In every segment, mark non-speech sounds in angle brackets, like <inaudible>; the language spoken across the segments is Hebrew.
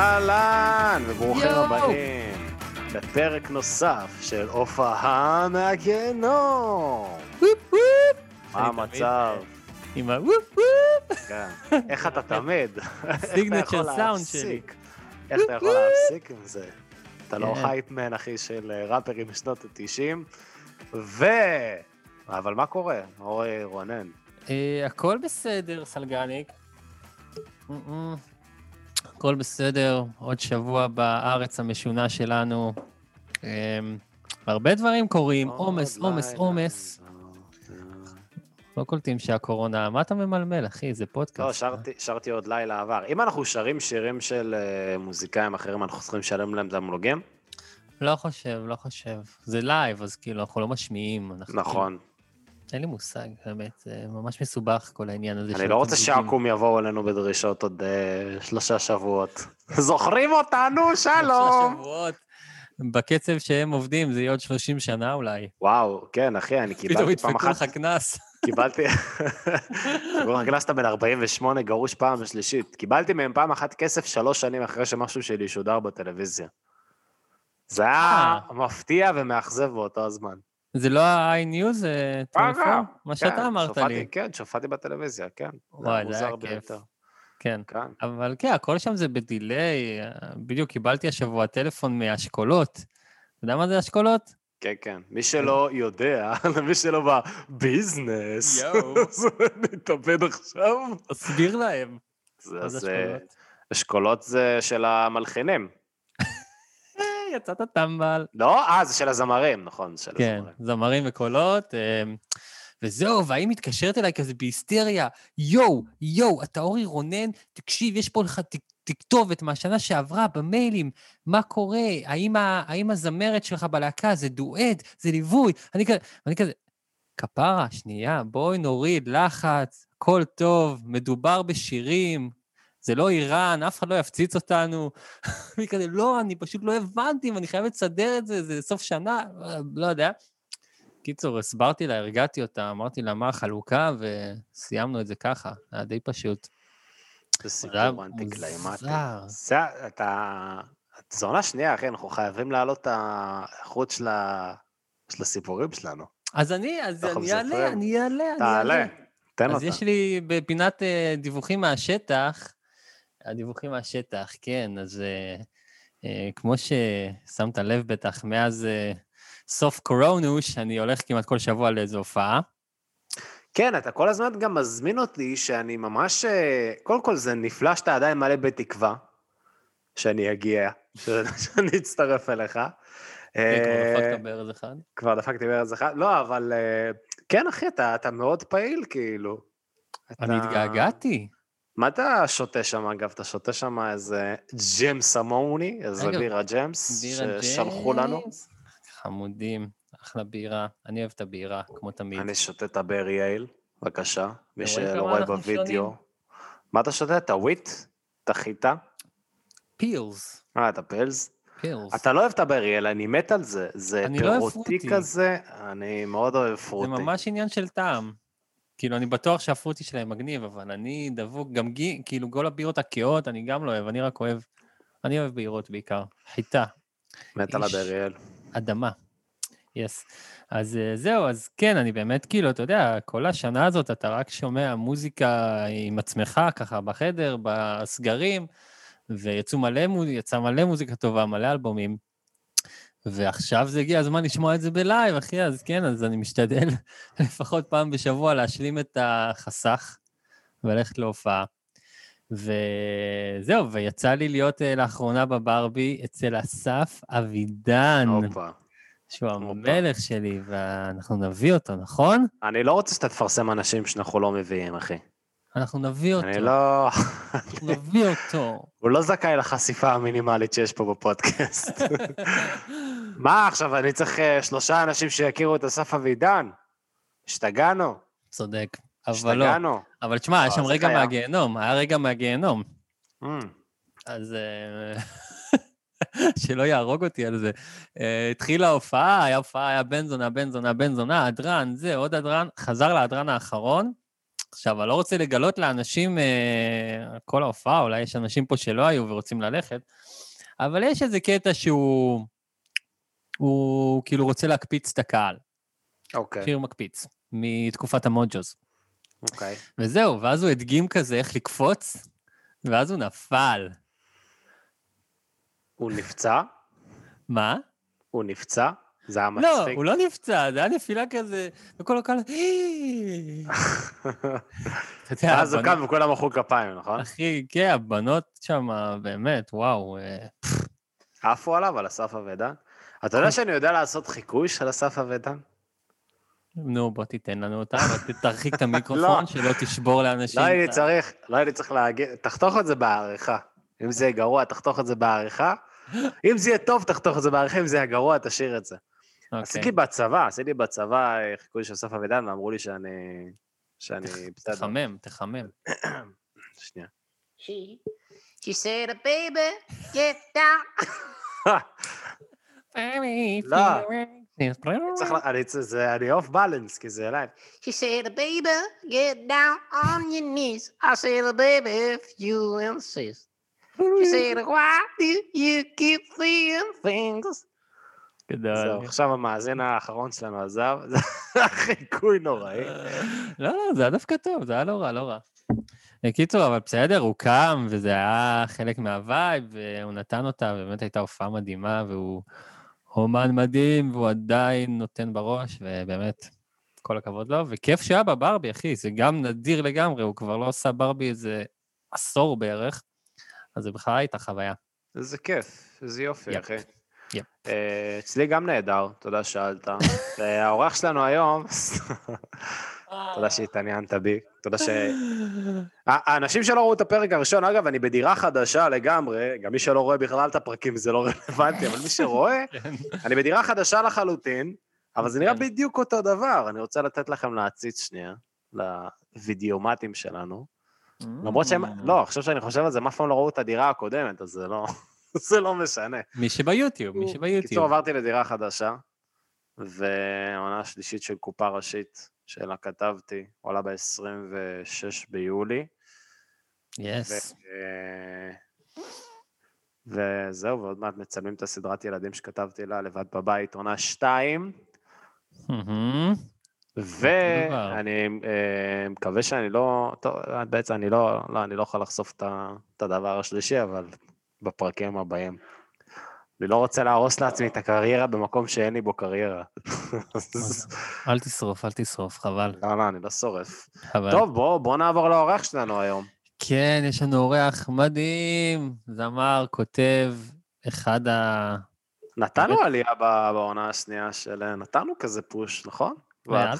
אהלן, וברוכים. הבאים לפרק נוסף של הופעה מהגיהנום. מה המצב? עם הוופ וופ, כן. איך אתה תמיד? הסיגנצ'ר <laughs> איך אתה יכול סאונד שלי. להפסיק? איך אתה יכול להפסיק עם זה? אתה לא כן. הייפמן, אחי, של אה, ראפרים משנות ה-90. ו... אבל מה קורה? אורי רונן. אה, הכל בסדר, סלגניק. הכל בסדר, עוד שבוע בארץ המשונה שלנו. אה, הרבה דברים קורים, עומס, עומס. עומס. לא קולטים שהקורונה, מה אתה ממלמל, אחי? זה פודקאסט. לא, שרתי, שרתי עוד לילה עבר. אם אנחנו שרים שירים של אה, מוזיקאים אחרים, אנחנו צריכים לשלם להם תמלוגים? לא חושב, לא חושב. זה לייב, אז כאילו, אנחנו לא משמיעים. אנחנו נכון. כאילו- אין לי מושג, באמת, זה ממש מסובך, כל העניין הזה. אני לא רוצה. שעקום יבואו אלינו בדרישות עוד אה, שלושה שבועות. <laughs> זוכרים אותנו? <laughs> שלושה שלום! שבועות. בקצב שהם עובדים, זה יהיה עוד 30 שנה אולי. וואו, כן, אחי, אני <laughs> פתאום קיבלתי פעם ידפקו אחת, לך קנס. קיבלתי... כבר גלסת בן 48, גרוש פעם שלישית. קיבלתי מהם פעם אחת כסף שלוש שנים אחרי שמשהו שלי שודר בטלוויזיה. זה היה אה. מפתיע ומאכזב באותו הזמן. זה לא ה-i-news, זה אה, 24? גם. מה כן, שאתה אמרת לי. כן, שופעתי בטלוויזיה, כן. וואי, זה היה כיף. כן. כן. אבל כן, הכל שם זה בדיליי. בדיוק קיבלתי השבוע טלפון מאשכולות. אתה יודע מה זה אשכולות? כן, כן. מי שלא יודע, <laughs> מי שלא בביזנס, יואו. <laughs> אז נתאבד עכשיו. תסביר להם. אה? אשכולות זה של המלחינים. יצאת טמבל. לא? אה, זה של הזמרים, נכון, זה של כן, הזמרים. זמרים וקולות. אה, וזהו, והיא מתקשרת אליי כזה בהיסטריה, יואו, יואו, אתה אורי רונן, תקשיב, יש פה לך תכתובת מהשנה שעברה במיילים, מה קורה? האם, ה, האם הזמרת שלך בלהקה זה דואט, זה ליווי? אני כזה, אני כזה, כפרה, שנייה, בואי נוריד לחץ, הכל טוב, מדובר בשירים, זה לא איראן, אף אחד לא יפציץ אותנו. <laughs> אני כזה, לא, אני פשוט לא הבנתי, ואני חייב לסדר את זה, זה סוף שנה, לא יודע. קיצור, הסברתי לה, הרגעתי אותה, אמרתי לה מה החלוקה, וסיימנו את זה ככה, היה די פשוט. זה סיפור אנטי קליימטי. מוזר. זה, אתה... זו עונה שנייה, אחי, אנחנו חייבים להעלות את האיכות של הסיפורים שלנו. אז אני, אז אני אעלה. אני אעלה, אני תעלה, אעלה. תן אז אותה. יש לי בפינת אה, דיווחים מהשטח, הדיווחים מהשטח, כן, אז אה, אה, כמו ששמת לב בטח, מאז אה, סוף קורונוש, אני הולך כמעט כל שבוע לאיזו הופעה. כן, אתה כל הזמן גם מזמין אותי שאני ממש... קודם כל, זה נפלא שאתה עדיין מלא בתקווה שאני אגיע, <laughs> שאני אצטרף אליך. כבר דפקת בארז אחד. כבר דפקתי בארץ אחד, לא, אבל כן, אחי, אתה, אתה מאוד פעיל, כאילו. אני התגעגעתי. מה אתה שותה שם, אגב? אתה שותה שם איזה James המוני, איזה רגע, בירה James, בירה ששלחו לנו. James. חמודים, אחלה בירה. אני אוהב את הבירה, כמו תמיד. אני שותה את ה pale ale, בבקשה, מי שלא רואה בווידאו. שונים? מה אתה שותה? את ה wheat? את החיטה? Pils. אה, את ה Pils? Pils. אתה לא אוהב את ה pale ale, אני מת על זה. זה לא fruity fruity. כזה, אני מאוד אוהב זה פרוטי. ממש עניין של טעם. כאילו, אני בטוח שהפרוטי שלהם מגניב, אבל אני דבוק, גם גי, כאילו, כל הבירות הכהות, אני גם לא אוהב, אני רק אוהב, אני אוהב בירות בעיקר. חיטה, מת על יייל. אדמה. יס. אז אה, זהו, אז כן, אני באמת, כאילו, אתה יודע, כל השנה הזאת אתה רק שומע מוזיקה עם עצמך, ככה, בחדר, בסגרים, ויצאו מלא, מלא מוזיקה טובה, מלא אלבומים. ועכשיו זה הגיע הזמן לשמוע את זה בלייב, אחי, אז כן, אז אני משתדל <laughs> לפחות פעם בשבוע להשלים את החסך וללכת להופעה. וזהו, ויצא לי להיות אה, לאחרונה בברבי אצל אסף אבידן, הופה. שהוא. המלך שלי, ואנחנו נביא אותו, נכון? אני לא רוצה שאתה תפרסם אנשים שאנחנו לא מביאים, אחי. אנחנו נביא אותו. אני לא... אנחנו נביא אותו. <laughs> הוא לא זכאי לחשיפה המינימלית שיש פה בפודקאסט. <laughs> מה עכשיו, אני צריך אה, שלושה אנשים שיכירו את אסף אבידן? השתגענו, צודק. אבל לא. השתגענו. אבל תשמע, היה אה, שם רגע. מהגיהנום, היה רגע מהגיהנום. Mm, אז... אה, <laughs> שלא יהרוג אותי על זה. אה, התחילה ההופעה, היה הופעה, היה בן זונה, בן זונה, בן זונה, הדרן, זה, עוד הדרן, חזר להדרן האחרון. עכשיו, אני לא רוצה לגלות לאנשים אה, כל ההופעה, אולי יש אנשים פה שלא היו ורוצים ללכת, אבל יש איזה קטע שהוא... הוא כאילו רוצה להקפיץ את הקהל, אוקיי, שיר מקפיץ, מתקופת המוג'וז. אוקיי. וזהו, ואז הוא הדגים כזה איך לקפוץ, ואז הוא נפל. הוא נפצע? מה? הוא נפצע? זה היה לא, מצחיק. הוא לא נפצע, זה היה נפילה כזה, וכל הקהל... <laughs> ואז הוא קם וכולם מחאו כפיים, נכון? אחי, כן, הבנות שם, באמת, וואו. אה, עפו עליו, על אסף אבידן? אתה יודע שאני יודע לעשות חיקוי של אסף אבידן? נו, בוא תיתן לנו אותה, אבל תרחיק את <laughs> המיקרופון, לא. שלא תשבור לאנשים. לא הייתי צריך, לא הייתי צריך להגיד, תחתוך את זה בעריכה. אם זה יהיה גרוע, תחתוך את זה בעריכה. <laughs> אם זה יהיה טוב, תחתוך את זה בעריכה, אם זה יהיה גרוע, תשאיר את זה. אוקיי. עשיתי בצבא, עשיתי בצבא אה, חיקוי של אסף אבידן, ואמרו לי שאני... שאני בסדר. תחמם, תחמם. <clears throat> שנייה. She, said, baby, get down. <laughs> לא. אני, off balance, כי זה a live. She said, baby, get down on your knees. I said, baby, if you insist. She said, why do you keep saying things? גדול. זהו, עכשיו המאזין האחרון שלנו עזב, <laughs> זה היה חיקוי נוראי. לא, לא, זה היה דווקא טוב, זה היה לא רע, לא רע. בקיצור, אבל בסדר, הוא קם, וזה היה חלק מהווייב, והוא נתן אותה, ובאמת הייתה הופעה מדהימה, והוא אומן מדהים, והוא עדיין נותן בראש, ובאמת, כל הכבוד לו. וכיף שהיה בברבי, אחי, זה גם נדיר לגמרי, הוא כבר לא עשה ברבי איזה עשור בערך, אז זה בכלל הייתה חוויה. איזה כיף, איזה יופי, יפ. אחי. יפ. אה, אצלי גם נהדר, תודה שאלת. <laughs> והאורח שלנו היום, תודה שהתעניינת בי, תודה ש... ה- האנשים שלא ראו את הפרק הראשון, אגב, אני בדירה חדשה לגמרי, גם מי שלא רואה בכלל את הפרקים זה לא רלוונטי, אבל מי שרואה, <laughs> אני בדירה חדשה לחלוטין, אבל זה נראה כן. בדיוק אותו דבר. אני רוצה לתת לכם להציץ שנייה, לוידאומטים שלנו. למרות שהם, לא, עכשיו שאני חושב על זה, הם אף פעם לא ראו את הדירה הקודמת, אז זה לא, <laughs> זה לא משנה. מי שביוטיוב, מי קיצור, שביוטיוב. עברתי לדירה חדשה, והעונה השלישית של קופה ראשית, שלה כתבתי, עולה ב-26 ביולי. יס. ו- וזהו, ועוד מעט מצלמים את הסדרת ילדים שכתבתי לה, לבד בבית, עונה 2, מהמם. ואני אה, מקווה שאני לא, טוב, בעצם אני לא, לא, אני לא יכול לחשוף את הדבר השלישי, אבל בפרקים הבאים. אני לא רוצה להרוס לעצמי את הקריירה במקום שאין לי בו קריירה. אל תשרוף, אל תשרוף, חבל. לא, לא, אני לא שורף. חבל. טוב, בואו בוא נעבור לאורח שלנו היום. כן, יש לנו אורח מדהים, זמר, כותב, אחד ה... נתנו עלייה בעונה השנייה של... נתנו כזה פוש, נכון?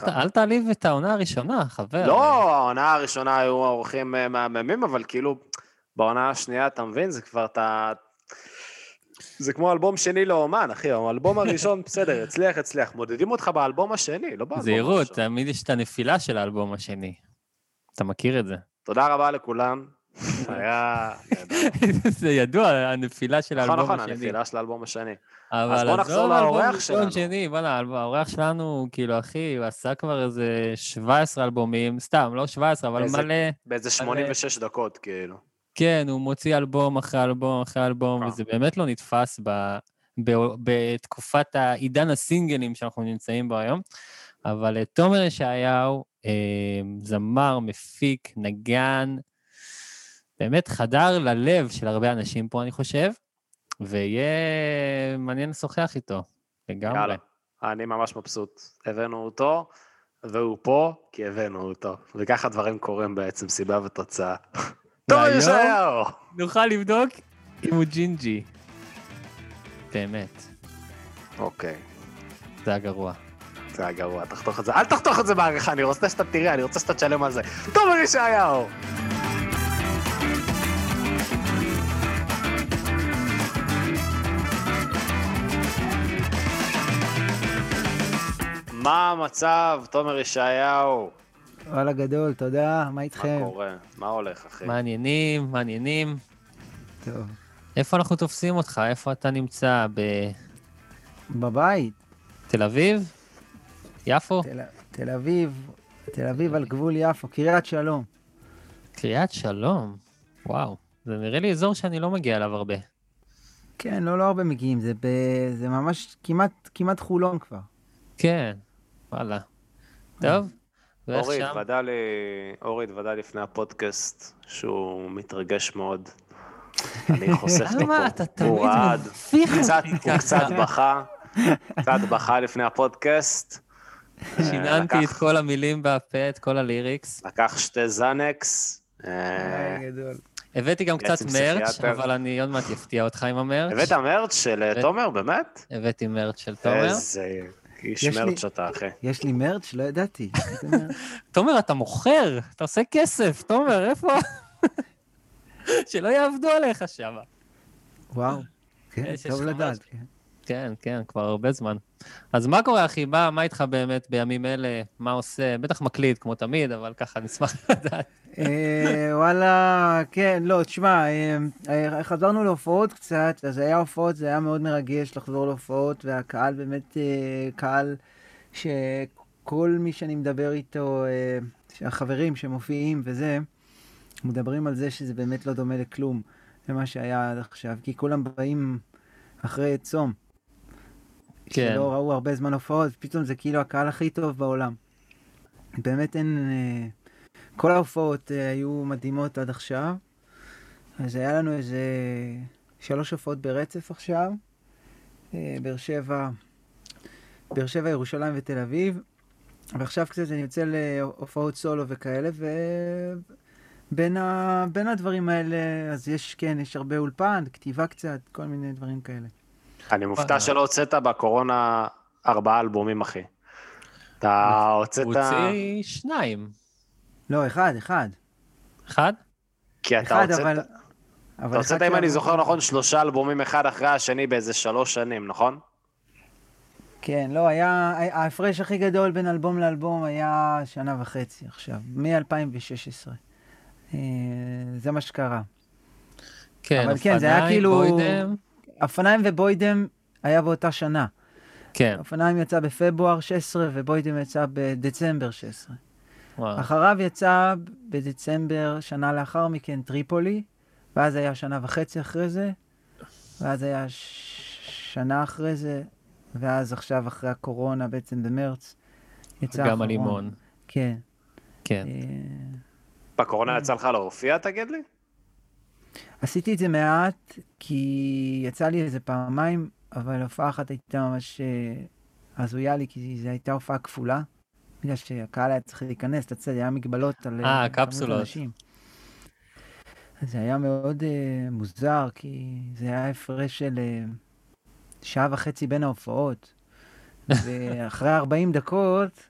אל תעליב את העונה הראשונה, חבר. לא, העונה הראשונה היו אורחים אה, מהממים, אבל כאילו, בעונה השנייה, אתה מבין? זה כבר אתה... זה כמו אלבום שני לאומן, אחי, האלבום הראשון, <laughs> בסדר, הצליח, הצליח. מודדים אותך באלבום השני, לא באלבום זהירות, הראשון. תמיד יש את הנפילה של האלבום השני. אתה מכיר את זה. תודה רבה לכולם. <laughs> היה... <laughs> זה ידוע, הנפילה של נכון, האלבום נכון, השני. הנפילה של האלבום השני. אבל בוא נחזור לאורח שלנו. שני, בוא'נה, האורח שלנו, כאילו, אחי, הוא עשה כבר איזה 17 אלבומים, סתם, לא 17, אבל מלא. באיזה 86 דקות, כאילו. כן, הוא מוציא אלבום אחרי אלבום אחרי אלבום, אה. וזה באמת לא נתפס ב, ב, בתקופת העידן הסינגלים שאנחנו נמצאים בו היום. אבל אה, תומר ישעיהו, אה, זמר, מפיק, נגן, באמת חדר ללב של הרבה אנשים פה, אני חושב, ויהיה מעניין לשוחח איתו, לגמרי. יאללה. אני ממש מבסוט. הבאנו אותו, והוא פה כי הבאנו אותו. וככה דברים קורים בעצם, סיבה ותוצאה. <laughs> והיום ישעיהו! נוכל לבדוק אם הוא ג'ינג'י. באמת, אוקיי, זה הגרוע. זה היה גרוע, תחתוך את זה. אל תחתוך את זה בעריכה, אני רוצה שאתה תראה, אני רוצה שאתה תשלם על זה. תומר ישעיהו! מה המצב, תומר ישעיהו? וואלה גדול, תודה, מה מה איתכם? קורה? מה הולך, אחי? מעניינים, מעניינים. טוב. איפה אנחנו תופסים אותך? איפה אתה נמצא? בבית, בתל אביב? יפו? תל, תל אביב, תל אביב על גבול יפו, קריית שלום. קריית שלום. וואו, זה נראה לי אזור שאני לא מגיע אליו הרבה. כן, לא, לא הרבה מגיעים, זה, ב, זה ממש כמעט, כמעט חולון כבר. כן, וואלה. טוב, אורי? התוודה לי, אורי התוודה לפני הפודקאסט שהוא מתרגש מאוד. אני <laughs> חוסך לי פה. הוא רעד. הוא קצת? בכה, קצת בכה לפני הפודקאסט. אה, שיננתי את כל המילים בפה, את כל הליריקס. לקח שתי זנקס. אה. הבאתי גם קצת מרץ'. אבל אני עוד מעט אפתיע אותך עם המרץ'. הבאת מרץ' של תומר, באמת? הבאתי מרץ' של תומר. איזה איש מרץ' אתה, אחי. יש לי מרץ'? לא ידעתי. <laughs> תומר, אתה מוכר, אתה עושה כסף, תומר, איפה? <laughs> שלא יעבדו עליך שם. וואו. כן, טוב לדעת. כן. כן, כבר הרבה זמן. אז מה קורה, אחי? מה, מה איתך באמת בימים אלה? מה עושה? בטח מקליט, כמו תמיד, אבל ככה נשמח <laughs> לדעת. אה, וואלה, כן, לא, תשמע, אה, אה, חזרנו להופעות קצת, אז היה הופעות, זה היה מאוד מרגש לחזור להופעות, והקהל באמת קהל שכל מי שאני מדבר איתו, שהחברים שמופיעים וזה, מדברים על זה שזה באמת לא דומה לכלום, למה שהיה עד עכשיו, כי כולם באים אחרי צום. כן. שלא ראו הרבה זמן הופעות, פתאום זה כאילו הקהל הכי טוב בעולם. באמת אין... אה, כל ההופעות אה, היו מדהימות עד עכשיו. אז היה לנו איזה שלוש הופעות ברצף עכשיו. אה, באר שבע, באר שבע, ירושלים ותל אביב. ועכשיו קצת אני יוצא להופעות סולו וכאלה, ובין ה... בין הדברים האלה, אז יש, כן, יש הרבה אולפן, כתיבה קצת, כל מיני דברים כאלה. אני מופתע שלא הוצאת בקורונה ארבעה אלבומים, אחי. אתה הוצאת... הוא הוציא שניים. לא, אחד, אחד. אחד? כי אתה הוצאת... אבל... אתה הוצאת, אם אני זוכר נכון, שלושה אלבומים אחד אחרי השני באיזה שלוש שנים, נכון? כן, לא, היה, ההפרש הכי גדול בין אלבום לאלבום היה שנה וחצי עכשיו, מ-2016. זה מה שקרה. כן, אבל כן, זה היה אופניים, כאילו- בוידם. אופניים ובוידם היה באותה שנה. כן, אופניים יצא בפברואר 16 ובוידם יצא בדצמבר 16. וואו. אחריו יצא בדצמבר, שנה לאחר מכן, טריפולי, ואז היה שנה וחצי אחרי זה, ואז היה ש... שנה אחרי זה, ואז עכשיו, אחרי הקורונה, בעצם במרץ, יצא גם האחרון. הלימון. כן. כן. אה, בקורונה יצא לך להופיע, תגיד לי? עשיתי את זה מעט, כי יצא לי איזה פעמיים, אבל הופעה אחת הייתה ממש אה, הזויה לי, כי זו הייתה הופעה כפולה, בגלל שהקהל היה צריך להיכנס, אתה יודע, היה מגבלות על אה, כמות קפסולות. אנשים. זה היה מאוד אה, מוזר, כי זה היה הפרש של אה, שעה וחצי בין ההופעות, ואחרי 40 דקות,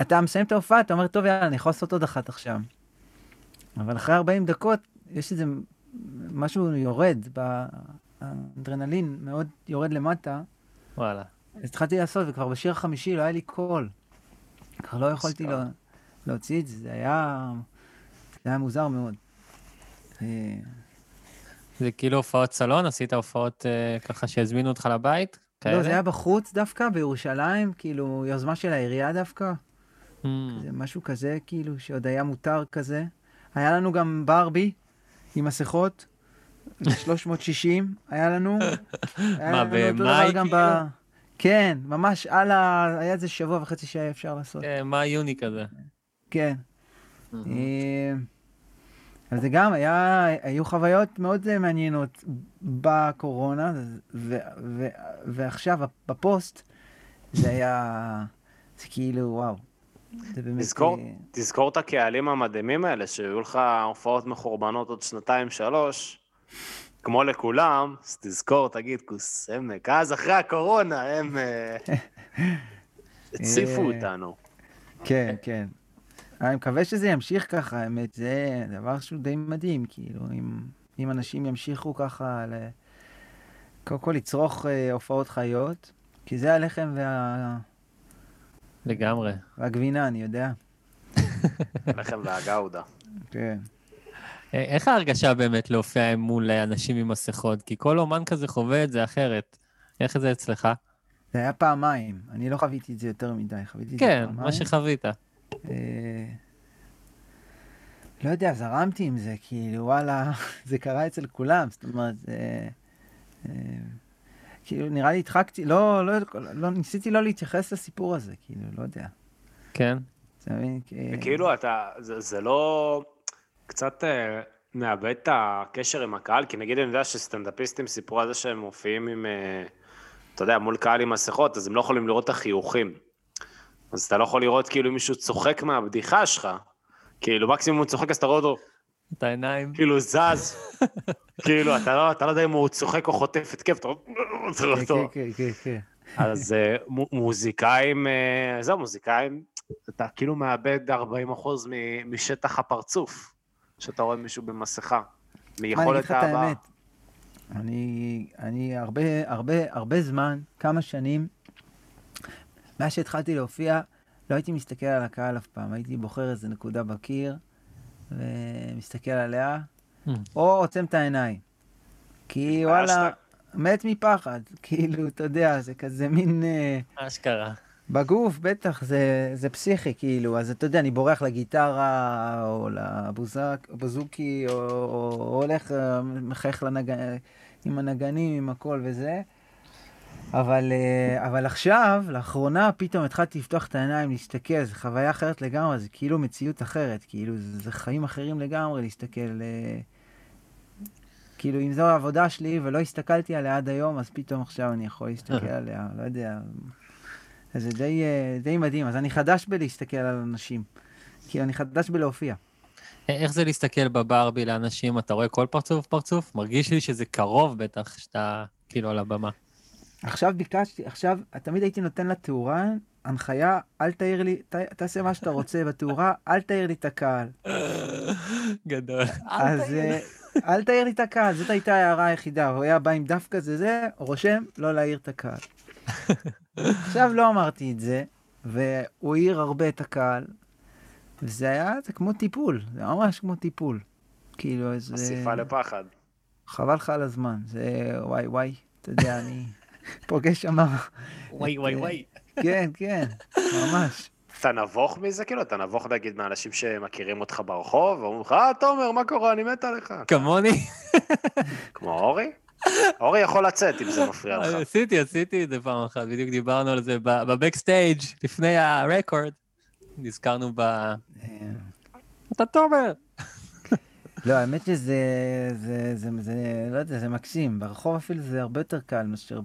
אתה מסיים את ההופעה, אתה אומר, טוב, יאללה, אני יכול לעשות עוד אחת עכשיו. אבל אחרי 40 דקות, יש איזה משהו יורד, האדרנלין מאוד יורד למטה, וואלה. התחלתי לעשות, וכבר בשיר החמישי לא היה לי קול. כבר לא יכולתי. לה, להוציא את זה, זה היה, זה היה מוזר מאוד. אה, זה כאילו הופעות סלון? עשית הופעות אה, ככה שהזמינו אותך לבית? לא, זה היה בחוץ דווקא, בירושלים, כאילו, יוזמה של העירייה דווקא. Mm, זה משהו כזה, כאילו, שעוד היה מותר כזה. היה לנו גם ברבי עם מסכות, 360 היה לנו. <laughs> מה, במאי כאילו? כן, ממש על ה... היה איזה שבוע וחצי שהיה אפשר לעשות. כן, מה יוני כזה? כן. אה, אז זה גם היה, היו חוויות מאוד אה, מעניינות בקורונה, ו, ו, ועכשיו בפוסט זה היה, זה כאילו, וואו, זה באמת... תזכור, אה, תזכור את הקהלים המדהימים האלה, שיהיו לך הופעות מחורבנות עוד שנתיים-שלוש, כמו לכולם, אז תזכור, תגיד, כוס עמק. אז אחרי הקורונה הם אה, <laughs> הציפו אה, אותנו. כן, כן. אני מקווה שזה ימשיך ככה, האמת, זה דבר שהוא די מדהים, כאילו, אם, אם אנשים ימשיכו ככה, ל... קודם כל לצרוך אה, הופעות חיות, כי זה הלחם וה... לגמרי. והגבינה, אני יודע. <laughs> לחם והגאודה. כן. אה, איך ההרגשה באמת להופיע מול אנשים עם מסכות? כי כל אומן כזה חווה את זה אחרת. איך זה אצלך? זה היה פעמיים, אני לא חוויתי את זה יותר מדי, חוויתי את זה כן, פעמיים. מה שחווית. אה, לא יודע, זרמתי עם זה, כאילו, וואלה, <laughs> זה קרה אצל כולם, זאת אומרת, זה... אה, כאילו, נראה לי הדחקתי, לא, לא, לא, ניסיתי לא להתייחס לסיפור הזה, כאילו, לא יודע. כן? אתה מבין? וכאילו, אתה, זה, זה לא... קצת אה, מאבד את הקשר עם הקהל, כי נגיד אני יודע שסטנדאפיסטים סיפרו על זה שהם מופיעים עם, אה, אתה יודע, מול קהל עם מסכות, אז הם לא יכולים לראות את החיוכים. אז אתה לא יכול לראות כאילו מישהו צוחק מהבדיחה שלך. כאילו, מקסימום הוא צוחק, אז אתה רואה אותו, את העיניים. כאילו, זז. כאילו, אתה לא, אתה לא יודע אם הוא צוחק או חוטף התקף, אתה רואה אתה רואה כן, אותו. כן, כן, כן. אז אה, מו- מוזיקאים, אה, זהו, מוזיקאים, אתה כאילו מאבד 40 אחוז משטח הפרצוף, שאתה רואה מישהו במסכה, מה, אני אגיד מיכולת את ההבעה. אני, אני הרבה, הרבה, הרבה זמן, כמה שנים, מאז שהתחלתי להופיע, לא הייתי מסתכל על הקהל אף פעם. הייתי בוחר איזה נקודה בקיר, ומסתכל עליה, Hmm. או עוצם את העיניים. כי וואלה, מת מפחד. <laughs> כאילו, אתה יודע, זה כזה מין... אה, אשכרה. בגוף, בטח, זה, זה פסיכי, כאילו. אז אתה יודע, אני בורח לגיטרה, או לבוזוקי, או, או, או הולך, אה, מחייך לנג... עם הנגנים, עם הכל וזה. אבל, אה, אבל עכשיו, לאחרונה, פתאום התחלתי לפתוח את העיניים, להסתכל, זו חוויה אחרת לגמרי, זה כאילו מציאות אחרת, כאילו, זה, חיים אחרים לגמרי להסתכל. אה, כאילו, אם זו העבודה שלי ולא הסתכלתי עליה עד היום, אז פתאום עכשיו אני יכול להסתכל <laughs> עליה, לא יודע. אז זה די, אה, די מדהים. אז אני חדש בלהסתכל על אנשים. כאילו, אני חדש בלהופיע. איך זה להסתכל בברבי לאנשים? אתה רואה כל פרצוף פרצוף? מרגיש לי שזה קרוב בטח, שאתה כאילו על הבמה. עכשיו ביקשתי, עכשיו, תמיד הייתי נותן לתאורה הנחיה, אל תעיר לי, ת, תעשה מה שאתה רוצה בתאורה, אל תעיר לי את הקהל. גדול. אז אה, אל תעיר לי את הקהל, זאת הייתה ההערה היחידה. הוא היה בא עם דף כזה, זה, רושם, לא להעיר את הקהל. עכשיו לא אמרתי את זה, והוא העיר הרבה את הקהל, וזה היה, זה כמו טיפול, זה ממש כמו טיפול. כאילו, איזה... חשיפה לפחד. חבל לך על הזמן, זה וואי וואי, אתה יודע, אני פוגש שם... וואי וואי וואי. כן, כן, ממש. אתה נבוך מזה? כאילו, אתה נבוך נגיד מאנשים שמכירים אותך ברחוב, ואומרים לך, אה, תומר, מה קורה? אני מת עליך. כמוני? כמו אורי? אורי יכול לצאת אם זה מפריע לך. <laughs> עשיתי, עשיתי את זה פעם אחת, בדיוק דיברנו על זה בבקסטייג' לפני הרקורד. נזכרנו ב... אה, אתה תומר. לא, האמת שזה, זה, זה, זה, לא יודע, זה מקסים. ברחוב אפילו זה הרבה יותר קל מאשר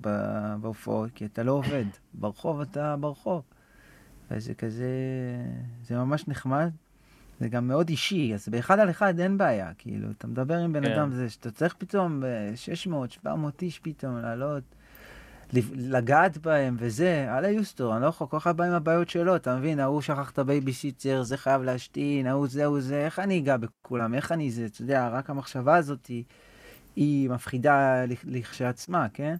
בהופעות, כי אתה לא עובד. ברחוב אתה ברחוב. וזה כזה, זה ממש נחמד. זה גם מאוד אישי, אז באחד על אחד אין בעיה, כאילו, אתה מדבר עם בן כן. אדם, זה שאתה צריך פתאום ב-600, 700 איש פתאום לעלות, לגעת בהם וזה, אללה יוסתור, אני לא יכול, כל אחד בא עם הבעיות שלו, אתה מבין, ההוא שכח את הבייביסיטר, זה חייב להשתין, ההוא זה, ההוא זה, איך אני אגע בכולם, איך אני זה, אתה יודע, רק המחשבה הזאת היא, היא מפחידה לכ- לכשעצמה, כן?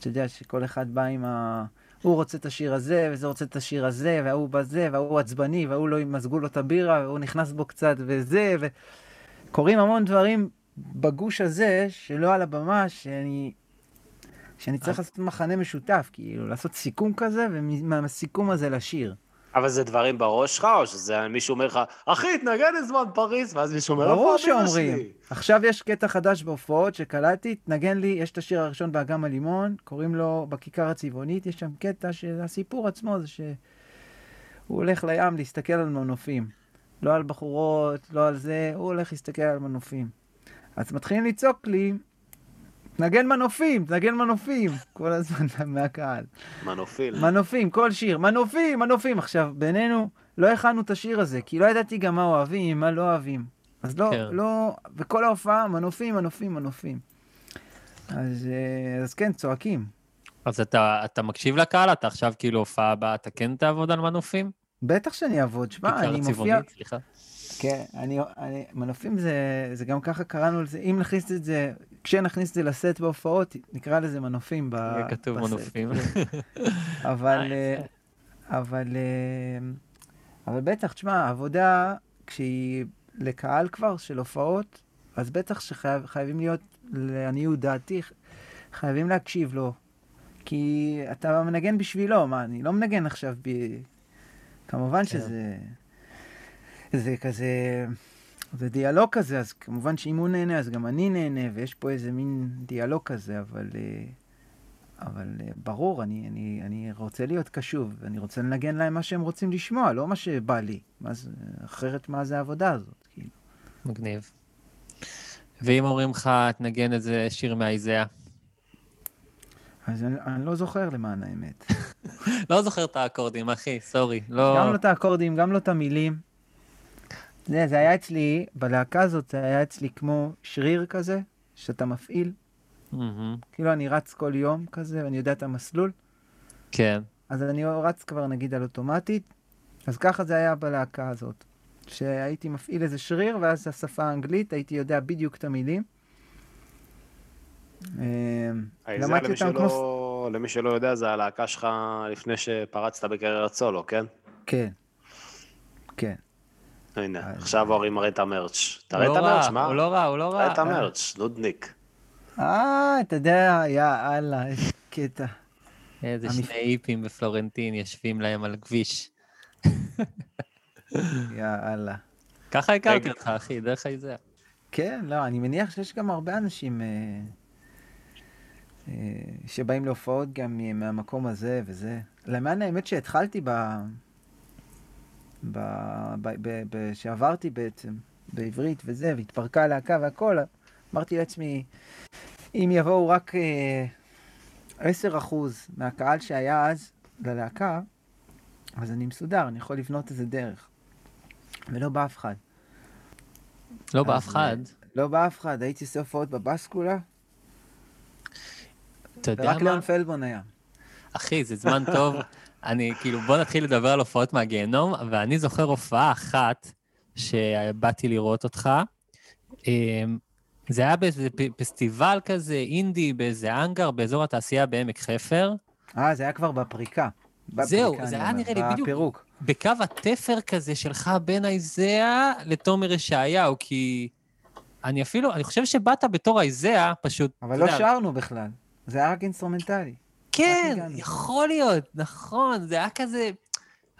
אתה יודע שכל אחד בא עם ה... הוא רוצה את השיר הזה, וזה רוצה את השיר הזה, וההוא בזה, וההוא עצבני, וההוא לא ימזגו לו את הבירה, והוא נכנס בו קצת, וזה, וקורים המון דברים בגוש הזה, שלא על הבמה, שאני... שאני צריך לעשות מחנה משותף, כאילו, לעשות סיכום כזה, ומהסיכום הזה לשיר. אבל זה דברים בראש שלך, או שזה מישהו אומר לך, אחי, תנגן לזמן פריז, ואז מישהו אומר, ברור איפה הבירה שאומרים. שלי?" עכשיו יש קטע חדש בהופעות שקלטתי, תנגן לי, יש את השיר הראשון באגם הלימון, קוראים לו בכיכר הצבעונית, יש שם קטע שהסיפור עצמו זה שהוא הולך לים להסתכל על מנופים. לא על בחורות, לא על זה, הוא הולך להסתכל על מנופים. אז מתחילים לצעוק לי, תנגן מנופים, תנגן מנופים, כל הזמן <laughs> מהקהל. מנופיל. מנופים, כל שיר, מנופים, מנופים. עכשיו, בינינו, לא הכנו את השיר הזה, כי לא ידעתי גם מה אוהבים, מה לא אוהבים. אז לא, כן. לא, וכל ההופעה, מנופים, מנופים, מנופים. אז, אה, אז כן, צועקים. אז אתה, אתה מקשיב לקהל? אתה עכשיו כאילו הופעה הבאה, אתה כן תעבוד על מנופים? בטח שאני אעבוד, שמע, אני מופיע... סליחה. כן, אני, אני, מנופים זה, זה גם ככה קראנו לזה, אם נכניס את זה, כשנכניס את זה לסט בהופעות, נקרא לזה מנופים ב, יהיה כתוב בסט. מנופים. <laughs> אבל, אה, אה, אבל, אה, אבל בטח, תשמע, עבודה, כשהיא לקהל כבר של הופעות, אז בטח שחייבים להיות, לעניות דעתי, חייבים להקשיב לו. כי אתה מנגן בשבילו, מה, אני לא מנגן עכשיו ב... כמובן כן. שזה... זה כזה... זה דיאלוג כזה, אז כמובן שאם הוא נהנה, אז גם אני נהנה, ויש פה איזה מין דיאלוג כזה, אבל... אה, אבל אה, ברור, אני, אני, אני רוצה להיות קשוב, ואני רוצה לנגן להם מה שהם רוצים לשמוע, לא מה שבא לי. מה זה, אחרת מה זה העבודה הזאת? כאילו. מגניב. ואם אומרים לך, תנגן איזה שיר מהאיזאה? אז אני, אני לא זוכר למען האמת. <laughs> לא זוכר את האקורדים, אחי, סורי. לא... גם לא את האקורדים, גם לא את המילים. זה, זה היה אצלי, בלהקה הזאת זה היה אצלי כמו שריר כזה, שאתה מפעיל. מהמם. כאילו אני רץ כל יום כזה, ואני יודע את המסלול. כן. אז אני רץ כבר נגיד על אוטומטית. אז ככה זה היה בלהקה הזאת. שהייתי מפעיל איזה שריר, ואז השפה האנגלית, הייתי יודע בדיוק את המילים. האיזה, למדתי אותם כמו... למי שלא יודע, זה הלהקה שלך לפני שפרצת בקריירת סולו, כן? כן. כן. הנה, אז- עכשיו אורי מראה את המרץ'. תראה את לא המרץ', מה? הוא לא רע, הוא לא תראה רע. את המרץ', נודניק. אה, אתה יודע, יא אללה, איזה קטע. איזה שני היפים בפלורנטין יושבים להם על כביש. יא אללה. ככה הכרתי. אותך, אחי, דרך האיזאה. כן, לא, אני מניח שיש גם הרבה אנשים אה, אה, שבאים להופעות גם מהמקום הזה וזה. למען האמת שהתחלתי ב... ב... ב... ב... ב... שעברתי בעצם בעברית וזה, והתפרקה הלהקה והכל, אמרתי לעצמי, אם יבואו רק אה, 10% מהקהל שהיה אז ללהקה, אז אני מסודר, אני יכול לבנות איזה דרך. ולא בא אף אחד. לא אז, באף אחד. לא בא אף אחד, הייתי עושה הופעות בבסקולה, אתה יודע ורק מה? ליאון פלדמן היה. אחי, זה זמן טוב. <laughs> אני, כאילו, בוא נתחיל לדבר על הופעות מהגיהנום, ואני זוכר הופעה אחת שבאתי לראות אותך. אמ, זה היה באיזה פסטיבל כזה, אינדי, באיזה האנגר, באזור התעשייה בעמק חפר. אה, זה היה כבר בפריקה. זהו, בפריקה, זה אני היה נראה לי בדיוק- בפירוק. בקו התפר כזה שלך בין האיזאה לתומר ישעיהו, כי אני אפילו, אני חושב שבאת בתור האיזאה, פשוט... אבל לא יודע, שרנו בכלל, זה היה רק אינסטרומנטלי. כן. יכול להיות, נכון, זה היה כזה...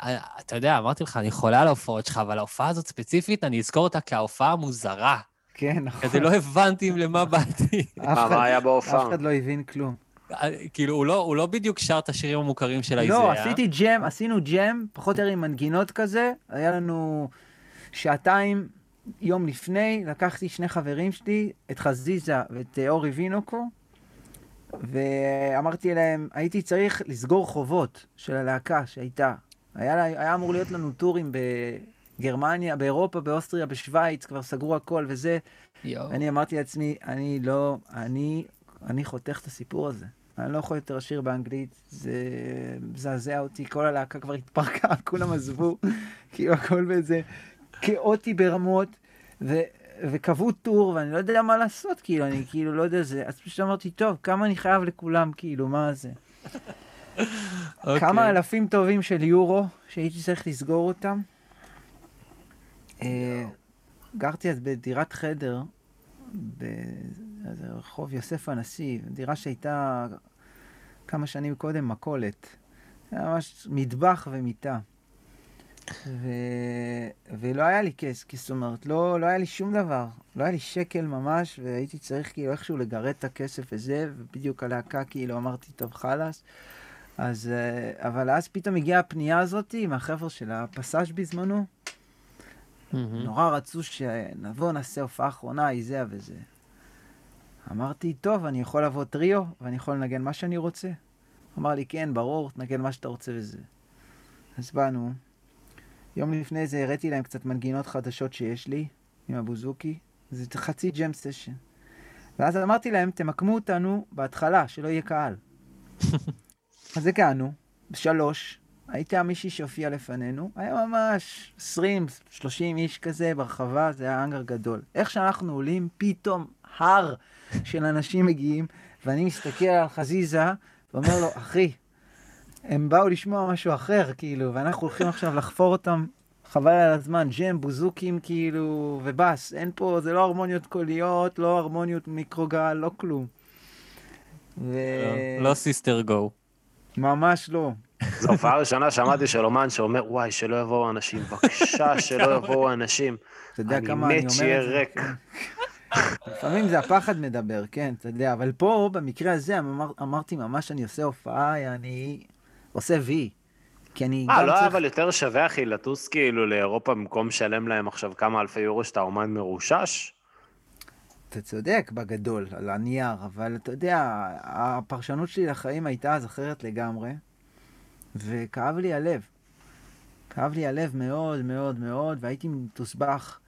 אה, אתה יודע, אמרתי לך, אני חולה על ההופעות שלך, אבל ההופעה הזאת ספציפית, אני אזכור אותה כהופעה מוזרה. כן, נכון. כזה לא הבנתי למה באתי. אף מה, היה אף בהופעה? אחד לא הבין כלום. אה, כאילו, הוא לא, הוא לא בדיוק שר את השירים המוכרים של לא, האיזאה. עשיתי ג'ם, עשינו ג'ם, פחות או יותר עם מנגינות כזה, היה לנו שעתיים יום לפני, לקחתי שני חברים שלי, את חזיזה ואת אורי וינוקו, ואמרתי להם, הייתי צריך לסגור חובות של הלהקה שהייתה. היה, לה- היה אמור להיות לנו טורים בגרמניה, באירופה, באוסטריה, בשוויץ, כבר סגרו הכל וזה. יואו. אני אמרתי לעצמי, אני לא, אני, אני חותך את הסיפור הזה. אני לא יכול יותר לשיר באנגלית, זה מזעזע אותי, כל הלהקה כבר התפרקה, <laughs> כולם עזבו, כאילו הכל באיזה כאוטי ברמות, ו, וקבעו טור, ואני לא יודע מה לעשות, כאילו, אני כאילו לא יודע זה, אז פשוט אמרתי, טוב, כמה אני חייב לכולם, כאילו, מה זה? אוקיי. כמה אלפים טובים של יורו, שהייתי צריך לסגור אותם. אה, גרתי אז בדירת חדר, ברחוב יוסף הנשיא, דירה שהייתה כמה שנים קודם מכולת. היה ממש מטבח ומיטה. ו... ולא היה לי כס, כי זאת אומרת, לא, לא היה לי שום דבר. לא היה לי שקל ממש, והייתי צריך כאילו איכשהו לגרד את הכסף וזה, ובדיוק הלהקה כאילו אמרתי, טוב, חלאס. אז, אה, אבל אז פתאום הגיעה הפנייה הזאת מהחבר'ה של הפסאז' בזמנו. מהמם. נורא רצו שנבוא, נעשה הופעה אחרונה, איזיה וזה. אמרתי, טוב, אני יכול לבוא טריו, ואני יכול לנגן מה שאני רוצה. אמר לי, כן, ברור, תנגן מה שאתה רוצה וזה. אז באנו, יום לפני זה הראיתי להם קצת מנגינות חדשות שיש לי עם הבוזוקי. זה חצי ג'ם סשן. ואז אמרתי להם, תמקמו אותנו בהתחלה, שלא יהיה קהל. <laughs> אז הגענו, בשלוש, הייתה מישהי שהופיעה לפנינו, היה ממש 20, 30 איש כזה ברחבה, זה היה אנגר גדול. איך שאנחנו עולים, פתאום הר של אנשים מגיעים, ואני מסתכל על חזיזה, ואומר לו, אחי, הם באו לשמוע משהו אחר, כאילו, ואנחנו הולכים עכשיו לחפור אותם, חבל על הזמן, jam, בוזוקים, כאילו, ובאס, אין פה, זה לא הרמוניות קוליות, לא הרמוניות מיקרוגל, לא כלום. ו... לא סיסטר גו. ממש לא. זו הופעה ראשונה שמעתי של אומן שאומר, וואי, שלא יבואו אנשים, בבקשה, <laughs> שלא יבואו אנשים. אתה יודע אני כמה אני מת אומר שיהיה את זה. ריק. כן. <laughs> לפעמים זה הפחד מדבר, כן, אתה יודע, אבל פה, במקרה הזה, אמר, אמרתי ממש, אני עושה הופעה, אני עושה וי. כי אני אה, לא צריך... אבל יותר שווה, אחי, לטוס כאילו לאירופה במקום לשלם להם עכשיו כמה אלפי יורו שאתה אומן מרושש? אתה צודק בגדול, על הנייר, אבל אתה יודע, הפרשנות שלי לחיים הייתה אז אחרת לגמרי, וכאב לי הלב. כאב לי הלב מאוד מאוד מאוד, והייתי מתוסבך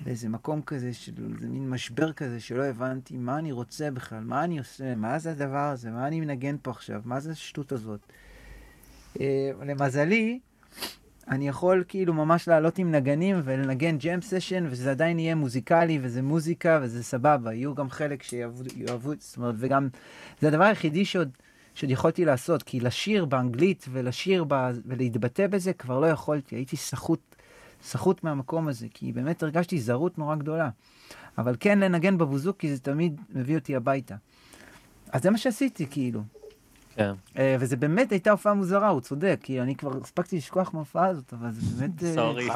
באיזה מקום כזה, של איזה מין משבר כזה, שלא הבנתי מה אני רוצה בכלל, מה אני עושה, מה זה הדבר הזה, מה אני מנגן פה עכשיו, מה זה השטות הזאת. אה, למזלי, אני יכול כאילו ממש לעלות עם נגנים ולנגן ג'ם סשן, וזה עדיין יהיה מוזיקלי, וזה מוזיקה, וזה סבבה. יהיו גם חלק שיאהבו, יאהבו, זאת אומרת, וגם, זה הדבר היחידי שעוד, שעוד יכולתי לעשות, כי לשיר באנגלית ולשיר ב, ולהתבטא בזה כבר לא יכולתי, הייתי סחוט, סחוט מהמקום הזה, כי באמת הרגשתי זרות נורא גדולה. אבל כן לנגן בבוזוקי זה תמיד מביא אותי הביתה. אז זה מה שעשיתי, כאילו. כן. אה, וזה באמת הייתה הופעה מוזרה, הוא צודק, כי אני כבר הספקתי לשכוח מההופעה הזאת, אבל זה באמת... אה, סורי.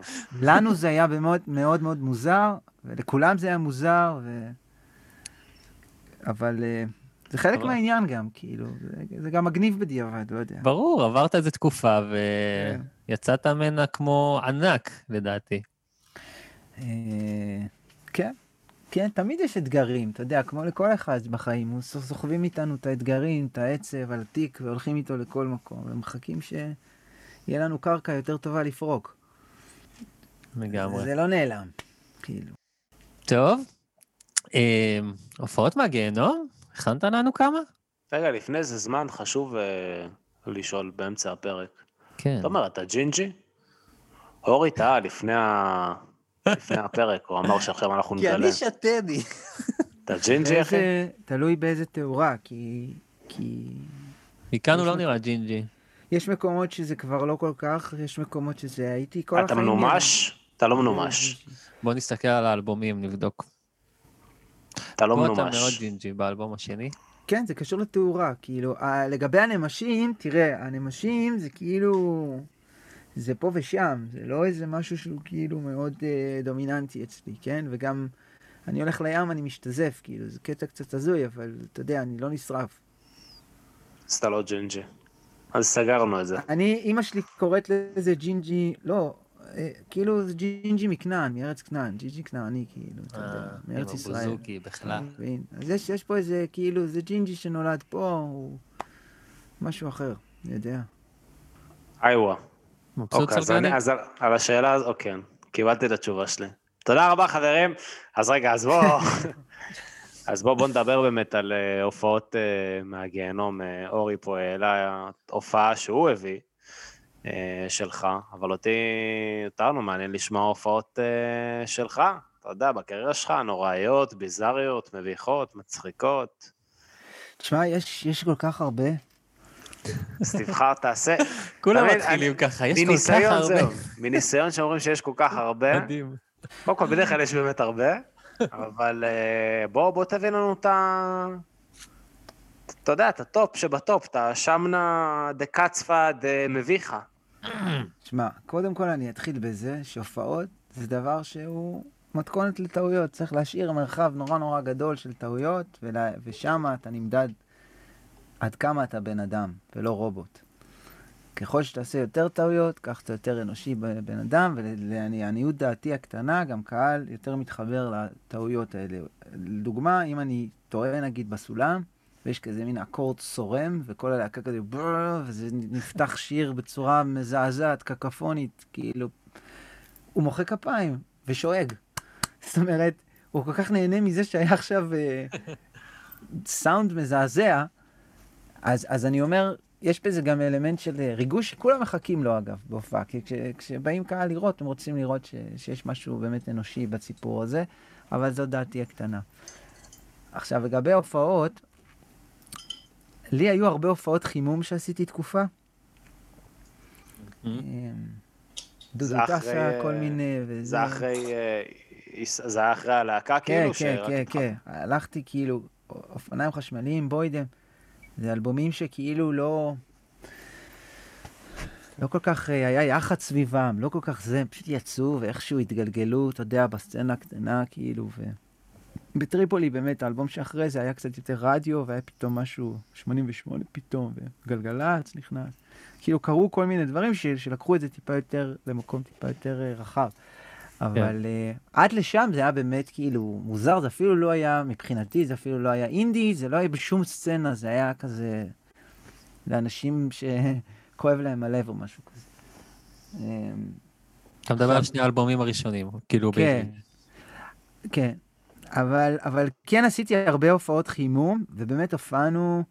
<laughs> לנו זה היה מאוד מאוד מאוד מוזר, ולכולם זה היה מוזר, ו... אבל אה, זה חלק אבל- מהעניין גם, כאילו, זה, זה גם מגניב בדיעבד, לא יודע. ברור, עברת איזה תקופה כן. ויצאת ממנה כמו ענק, לדעתי. כן, כן, תמיד יש אתגרים, אתה יודע, כמו לכל אחד בחיים, סוחבים איתנו את האתגרים, את העצב על התיק, והולכים איתו לכל מקום, ומחכים שיהיה לנו קרקע יותר טובה לפרוק. לגמרי. זה לא נעלם, כאילו. טוב, אה, הופעות מהגיהנום? הכנת לנו כמה? רגע, לפני זה זמן חשוב אה, לשאול באמצע הפרק. כן. תומר, אתה ג'ינג'י? אורי טעה לפני ה- לפני הפרק, הוא אמר שעכשיו אנחנו כי נגלה. אני שתני. אתה ג'ינג'י, אחי? תלוי באיזה תאורה, כי... כי... מכאן הוא לא נראה ג'ינג'י. יש מקומות שזה כבר לא כל כך, יש מקומות שזה הייתי כל אתה החיים... מנומש? אתה לא מנומש. בוא נסתכל על האלבומים, נבדוק. אתה לא פה אתה מאוד מנומש. ג'ינג'י באלבום השני. כן, זה קשור לתאורה, כאילו, לגבי הנמשים, תראה, הנמשים זה כאילו, זה פה ושם, זה לא איזה משהו שהוא כאילו מאוד אה, דומיננטי אצלי, כן? וגם, אני הולך לים, אני משתזף, כאילו, זה קטע קצת הזוי, אבל אתה יודע, אני לא נשרף. אז אתה לא ג'ינג'י. אז סגרנו את זה. אני, אימא שלי קוראת לזה ג'ינג'י, לא, אה, כאילו זה ג'ינג'י מכנען, מארץ כנען, ג'ינג'י כנעני, כאילו, אתה יודע, אה, עם מארץ ישראל. הבוזוקי בכלל. אז יש, יש פה איזה, כאילו, זה ג'ינג'י שנולד פה, הוא משהו אחר, אני יודע. איווה. מבסוט אוקיי, אז סגרנו? אני- אז על- השאלה הזו, אוקיי, קיבלתי את התשובה שלי. תודה רבה, חברים. אז רגע, אז בואו... <laughs> אז בואו בוא נדבר באמת על אה, הופעות אה, מהגיהנום. אה, אורי פה העלה הופעה שהוא הביא, אה, שלך, אבל אותי, אותנו מעניין לשמוע הופעות אה, שלך. אתה יודע, בקריירה שלך, נוראיות, ביזריות, מביכות, מצחיקות. תשמע, יש, יש כל כך הרבה. אז תבחר, תעשה. כולם מתחילים ככה, יש כל כך מניסיון, הרבה. מניסיון שאומרים שיש כל כך הרבה. מדהים. קודם כל, בדרך כלל יש באמת הרבה, אבל אה, בוא, בוא תביא לנו את ה... אתה יודע, את הטופ שבטופ, את השמנה דה קצפה דה מביכה. תשמע, קודם כל אני אתחיל בזה שהופעות זה דבר שהוא מתכון לטעויות. צריך להשאיר מרחב נורא נורא גדול של טעויות, ולה, ושם אתה נמדד עד כמה אתה בן אדם ולא רובוט. ככל שתעשה יותר טעויות, כך אתה יותר אנושי בן אדם, ולעניות דעתי הקטנה, גם קהל יותר מתחבר לטעויות האלה. לדוגמה, אם אני טועה נגיד בסולם, ויש כזה מין אקורד צורם, וכל הלהקה כזה וזה נפתח שיר בצורה מזעזעת, קקפונית, כאילו... הוא מוחא כפיים ושואג. זאת אומרת, הוא כל כך נהנה מזה שהיה עכשיו אה, סאונד מזעזע, אז, אז אני אומר, יש בזה גם אלמנט של אה, ריגוש, שכולם מחכים לו אגב, בהופעה. כי כש, כשבאים קהל לראות, הם רוצים לראות ש, שיש משהו באמת אנושי בסיפור הזה, אבל זו דעתי הקטנה. עכשיו, לגבי הופעות, לי היו הרבה הופעות חימום שעשיתי תקופה. אמ, דודו זה אחרי, טסה, כל אה, מיני, וזה... זה אחרי... אה, זה אחרי הלהקה, כן, כאילו? כן, כן, התחלת? כן. הלכתי כאילו, אופניים חשמליים, בוידם. זה אלבומים שכאילו לא... לא כל כך אה, היה יח"צ סביבם, לא כל כך זה, הם פשוט יצאו ואיכשהו התגלגלו, אתה יודע, בסצנה הקטנה, כאילו, ו... בטריפולי באמת, האלבום שאחרי זה היה קצת יותר רדיו, והיה פתאום משהו, 88 פתאום, וגלגלצ נכנס. כאילו, קרו כל מיני דברים ש... שלקחו את זה טיפה יותר, למקום טיפה יותר אה, רחב. אבל uh, עד לשם זה היה באמת כאילו מוזר, זה אפילו לא היה, מבחינתי זה אפילו לא היה אינדי, זה לא היה בשום סצנה, זה היה כזה לאנשים <laughs> שכואב להם הלב או משהו כזה. אמ, אתה מדבר על שני האלבומים הראשונים, כאילו כן. כן. אבל, אבל כן עשיתי הרבה הופעות חימום, ובאמת הופענו,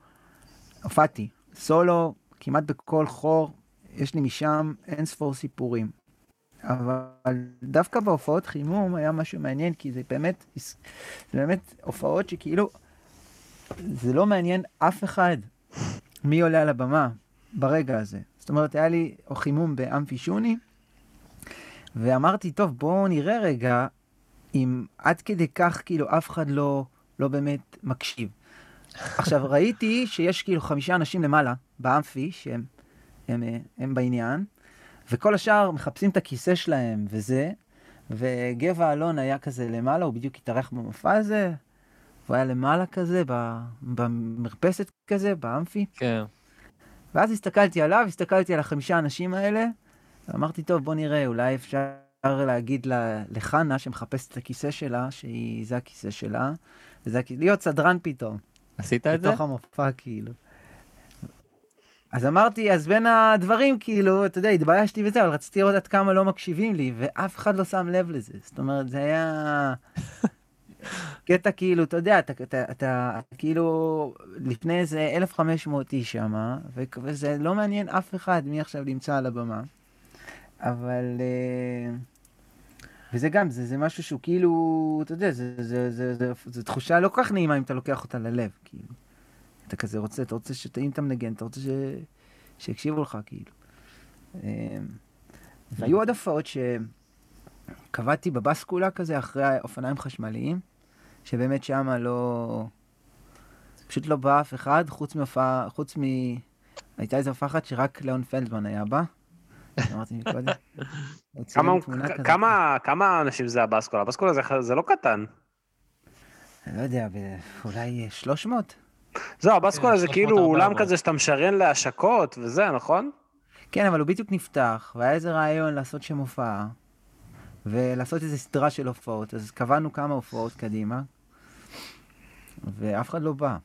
הופעתי, סולו, כמעט בכל חור, יש לי משם אין ספור סיפורים. אבל דווקא בהופעות חימום היה משהו מעניין, כי זה באמת, זה באמת הופעות שכאילו, זה לא מעניין אף אחד מי עולה על הבמה ברגע הזה. זאת אומרת, היה לי חימום באמפי שוני, ואמרתי, טוב, בואו נראה רגע אם עד כדי כך כאילו אף אחד לא, לא באמת מקשיב. עכשיו, ראיתי שיש כאילו חמישה אנשים למעלה, באמפי, שהם הם, הם, הם בעניין, וכל השאר מחפשים את הכיסא שלהם וזה, וגבע אלון היה כזה למעלה, הוא בדיוק התארח במופע הזה, והוא היה למעלה כזה, במרפסת כזה, באמפי. כן. ואז הסתכלתי עליו, הסתכלתי על החמישה אנשים האלה, ואמרתי, טוב, בוא נראה, אולי אפשר להגיד ל- לחנה, שמחפשת את הכיסא שלה, שהיא, זה הכיסא שלה, וזה הכיסא, להיות סדרן פתאום. עשית את זה? בתוך המופע, כאילו. אז אמרתי, אז בין הדברים, כאילו, אתה יודע, התביישתי וזה, אבל רציתי לראות עד כמה לא מקשיבים לי, ואף אחד לא שם לב לזה. זאת אומרת, זה היה... קטע כאילו, אתה יודע, אתה, אתה, אתה כאילו, לפני איזה 1,500 איש ו- וזה לא מעניין אף אחד מי עכשיו נמצא על הבמה. אבל... אה, וזה גם, זה, זה משהו שהוא כאילו, אתה יודע, זה תחושה לא כל כך נעימה אם אתה לוקח אותה ללב, כאילו. אתה כזה רוצה, אתה רוצה שאם אתה מנגן, אתה רוצה ש... שיקשיבו לך, כאילו. אמ, והיו עוד הופעות שקבעתי בבסקולה כזה, אחרי האופניים חשמליים, שבאמת שמה לא... פשוט לא בא אף אחד, חוץ מהופעה, חוץ מ... הייתה איזו הופעה אחת שרק ליאון פלדמן היה בה. אמרתי מקודם. <laughs> כמה- אנשים זה הבסקולה? הבסקולה זה- לא קטן. אני לא יודע, אולי 300? זהו, הבסקולה כן, זה 300, כאילו אולם 400. כזה שאתה משריין להשקות וזה, נכון? כן, אבל הוא בדיוק נפתח, והיה איזה רעיון לעשות שם הופעה, ולעשות איזה סדרה של הופעות, אז קבענו כמה הופעות קדימה, ואף אחד לא בא.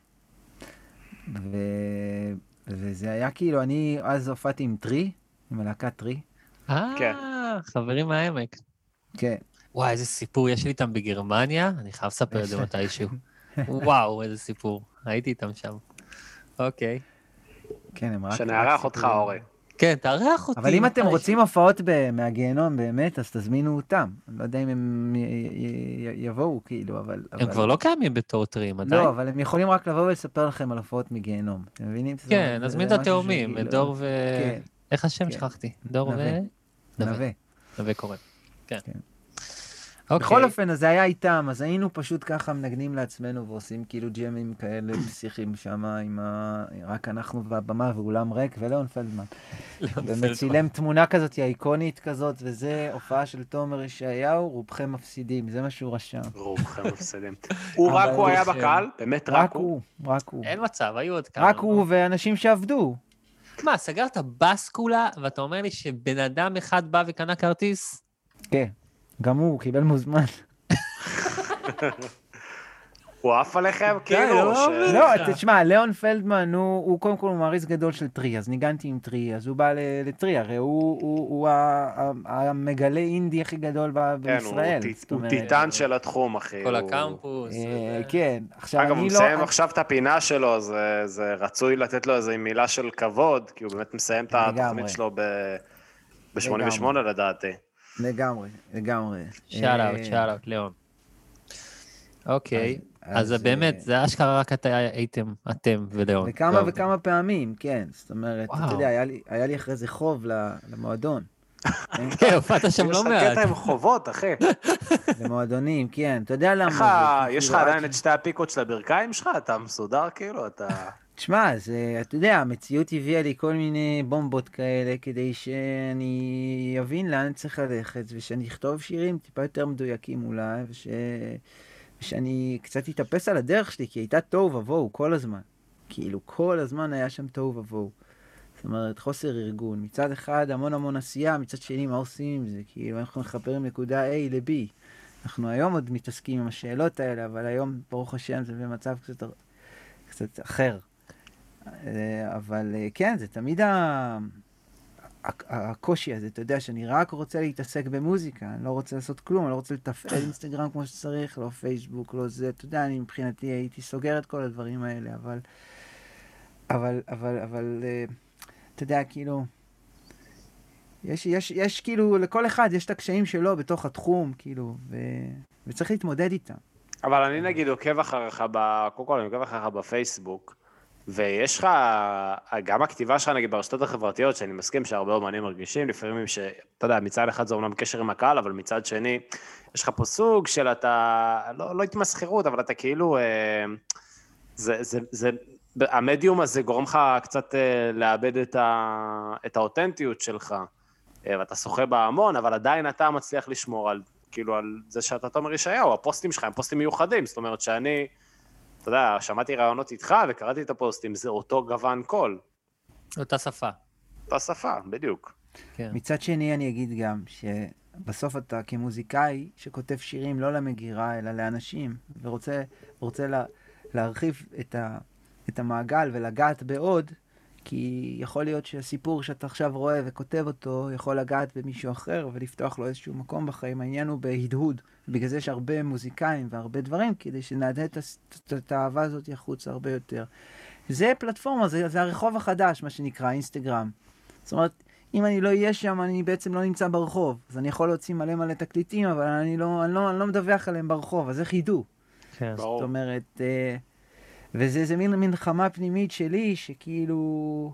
ו... וזה היה כאילו, אני אז הופעתי עם טרי, עם הלהקת טרי. כן. אה, חברים מהעמק. כן. וואי, איזה סיפור יש לי איתם בגרמניה, אני חייב לספר את זה מתישהו. <laughs> וואו, איזה סיפור. הייתי איתם שם. אוקיי. כן, הם רק... שנארח אותך. אורי. כן, תארח אותי. אבל אם אתם. רוצים הופעות מהגיהנום באמת, אז תזמינו אותם. אני לא יודע אם הם יבואו, כאילו, אבל... הם כבר לא קיימים בתור טרים עדיין. לא, אבל הם יכולים רק לבוא ולספר לכם על הופעות מגיהנום. אתם מבינים? כן, נזמין זה את התאומים, את דור ו... כן, איך השם? כן. שכחתי. דור ו... נווה. נווה. נווה. קורן. כן. כן. אוקיי. בכל אופן, אז זה היה איתם, אז היינו פשוט ככה מנגנים לעצמנו ועושים כאילו ג'מים כאלה פסיכיים שם, עם ה... רק אנחנו והבמה ואולם ריק ולאון פלדמן. <laughs> באמת צילם תמונה כזאת איקונית כזאת, וזה הופעה של תומר ישעיהו, רובכם מפסידים, זה מה שהוא רשם. רובכם <laughs> מפסידים. הוא רק הוא היה יש, בקהל? באמת רק הוא? הוא, רק הוא. אין מצב, היו עוד כמה. רק הוא ואנשים שעבדו. מה, סגרת בסקולה, ואתה אומר לי שבן אדם אחד בא וקנה כרטיס? כן, גם הוא קיבל מוזמן. הוא עף עליכם כאילו? לא. לא, תשמע, ליאון פלדמן הוא, הוא קודם כל הוא מעריץ גדול של טרי, אז ניגנתי עם טרי, אז הוא בא לטרי, הרי הוא, הוא, הוא המגלה אינדי הכי גדול ב- כן, הוא בישראל. הוא טיטן של התחום, אחי. כל הוא- הקמפוס. אה. כן, עכשיו אגב, אני הוא לא... מסיים עכשיו את הפינה שלו, זה, זה רצוי לתת לו איזו מילה של כבוד, כי הוא באמת מסיים את. התוכנית שלו ב-88 לדעתי. לגמרי, לגמרי. שאל אה, אאוט, שאל אאוט, ליאון. אוקיי, אז, אז באמת, אה, זה אשכרה רק אתה הייתם, אתם וליאון. וכמה וכמה פעמים, כן. זאת אומרת, אתה. יודע, היה לי- אחרי זה חוב ל- למועדון. <laughs> כן? <laughs> הופעת שם יש לא לך מעט. קטע עם חובות, אחי. <laughs> למועדונים, כן. אתה יודע למה... יש לך כאילו, עדיין עד את שתי הפיקות של הברכיים שלך? אתה מסודר כאילו? אתה... תשמע, זה, אתה יודע, המציאות הביאה לי כל מיני בומבות כאלה כדי שאני אבין לאן צריך ללכת, ושאני אכתוב שירים טיפה יותר מדויקים אולי, וש... ושאני קצת אתאפס על הדרך שלי, כי הייתה תוהו ובוהו כל הזמן. כאילו, כל הזמן היה שם תוהו ובוהו. זאת אומרת, חוסר ארגון. מצד אחד, המון המון עשייה, מצד שני, מה עושים עם זה? כאילו, אנחנו מחברים נקודה A ל-B. אנחנו היום עוד מתעסקים עם השאלות האלה, אבל היום, ברוך השם, זה במצב קצת, קצת אחר. אה, אבל אה, כן, זה תמיד ה... הקושי הזה, אתה יודע, שאני רק רוצה להתעסק במוזיקה, אני לא רוצה לעשות כלום, אני לא רוצה לתפעל אינסטגרם כמו שצריך, לא פייסבוק, לא זה, אתה יודע, אני מבחינתי הייתי סוגר את כל הדברים האלה, אבל, אבל, אבל, אבל, אה, אתה יודע, כאילו, יש, יש, יש כאילו, לכל אחד יש את הקשיים שלו בתוך התחום, כאילו, ו, וצריך להתמודד איתם. אבל אני נגיד עוקב אחריך. קודם כל אני עוקב אחריך בפייסבוק, ויש לך, גם הכתיבה שלך נגיד ברשתות החברתיות, שאני מסכים שהרבה אומנים מרגישים, לפעמים ש... אתה יודע, מצד אחד זה אומנם קשר עם הקהל, אבל מצד שני, יש לך פה סוג של אתה, לא, לא התמסחרות, אבל אתה כאילו, אה, זה, זה, זה, המדיום הזה גורם לך קצת אה, לאבד את, ה, את האותנטיות שלך, אה, ואתה שוחה בה המון, אבל עדיין אתה מצליח לשמור על, כאילו, על זה שאתה תומר ישעיהו, הפוסטים שלך הם פוסטים מיוחדים, זאת אומרת שאני, אתה יודע, שמעתי ראיונות איתך וקראתי את הפוסטים, זה אותו גוון קול, אותה שפה. אותה שפה, בדיוק. כן. מצד שני, אני אגיד גם שבסוף אתה כמוזיקאי שכותב שירים לא למגירה, אלא לאנשים, ורוצה רוצה לה, להרחיב את, ה, את המעגל ולגעת בעוד, כי יכול להיות שהסיפור שאתה עכשיו רואה וכותב אותו, יכול לגעת במישהו אחר ולפתוח לו איזשהו מקום בחיים. העניין הוא בהדהוד. בגלל זה יש הרבה מוזיקאים והרבה דברים, כדי שנהדהד את, האהבה הזאת החוצה הרבה יותר. זה פלטפורמה, זה, זה הרחוב החדש, מה שנקרא, אינסטגרם. זאת אומרת, אם אני לא אהיה שם, אני בעצם לא נמצא ברחוב. אז אני יכול להוציא מלא מלא תקליטים, אבל אני לא, אני לא, אני לא מדווח עליהם ברחוב, אז איך ידעו? כן. ברור. זאת אומרת, אה, וזה איזה מין מלחמה פנימית שלי, שכאילו...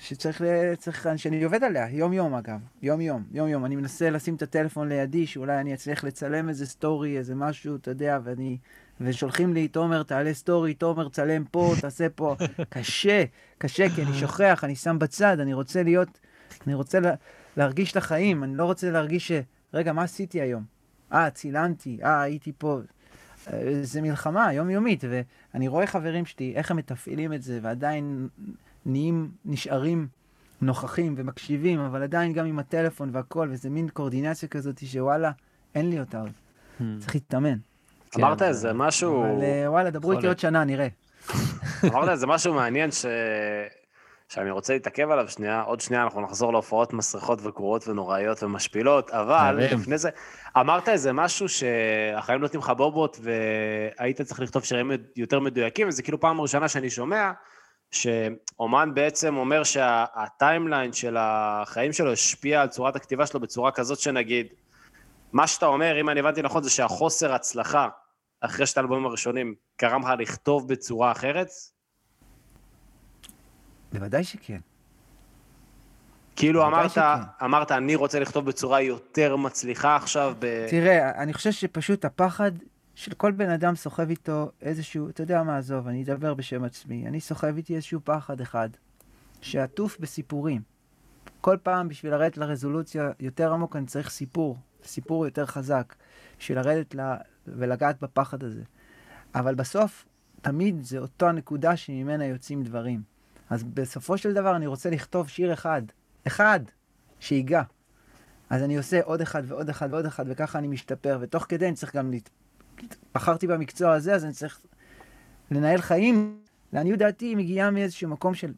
שצריך, ל- צריך, שאני עובד עליה, יום-יום אגב, יום-יום, יום-יום. אני מנסה לשים את הטלפון לידי, שאולי אני אצליח לצלם איזה סטורי, איזה משהו, אתה יודע, ואני... ושולחים לי, תומר, תעלה סטורי, תומר, צלם פה, <laughs> תעשה פה. קשה, קשה, כי אני שוכח, אני שם בצד, אני רוצה להיות, אני רוצה לה, להרגיש את החיים, אני לא רוצה להרגיש ש... רגע, מה עשיתי היום? אה, צילמתי, אה, הייתי פה. זה מלחמה יומיומית, ואני רואה חברים שלי, איך הם מתפעלים את זה, ועדיין נהיים, נשארים נוכחים ומקשיבים, אבל עדיין גם עם הטלפון והכל, וזה מין קואורדינציה כזאת שוואלה, אין לי אותה עוד. צריך להתאמן. כן, אמרת זה- איזה משהו, אבל אה, וואלה, דברו איתי עוד שנה, נראה. <laughs> אמרת איזה משהו מעניין ש... שאני רוצה להתעכב עליו שנייה, עוד שנייה אנחנו נחזור להופעות מסריחות וגרועות ונוראיות ומשפילות, אבל. לפני זה, אמרת איזה משהו שהחיים נותנים לך בובות והיית צריך לכתוב שירים יותר מדויקים, וזה כאילו פעם ראשונה שאני שומע שאומן בעצם אומר שהטיימליין של החיים שלו השפיע על צורת הכתיבה שלו בצורה כזאת שנגיד, מה שאתה אומר, אם אני הבנתי נכון, זה שהחוסר הצלחה אחרי שתי האלבומים הראשונים גרם לך לכתוב בצורה אחרת? בוודאי שכן. כאילו אמרת, שכן. אמרת, אני רוצה לכתוב בצורה יותר מצליחה עכשיו ב... תראה, אני חושב שפשוט הפחד של כל בן אדם סוחב איתו איזשהו, אתה יודע מה, עזוב, אני אדבר בשם עצמי. אני סוחב איתי איזשהו פחד אחד, שעטוף בסיפורים. כל פעם בשביל לרדת לרזולוציה יותר עמוק אני צריך סיפור, סיפור יותר חזק, בשביל לרדת ל... ולגעת בפחד הזה. אבל בסוף, תמיד זה אותו הנקודה שממנה יוצאים דברים. אז בסופו של דבר אני רוצה לכתוב שיר אחד, אחד, שיגע. אז אני עושה עוד אחד ועוד אחד ועוד אחד, וככה אני משתפר, ותוך כדי אני צריך גם להת... בחרתי במקצוע הזה, אז אני צריך לנהל חיים. לעניות דעתי היא מגיעה מאיזשהו מקום של...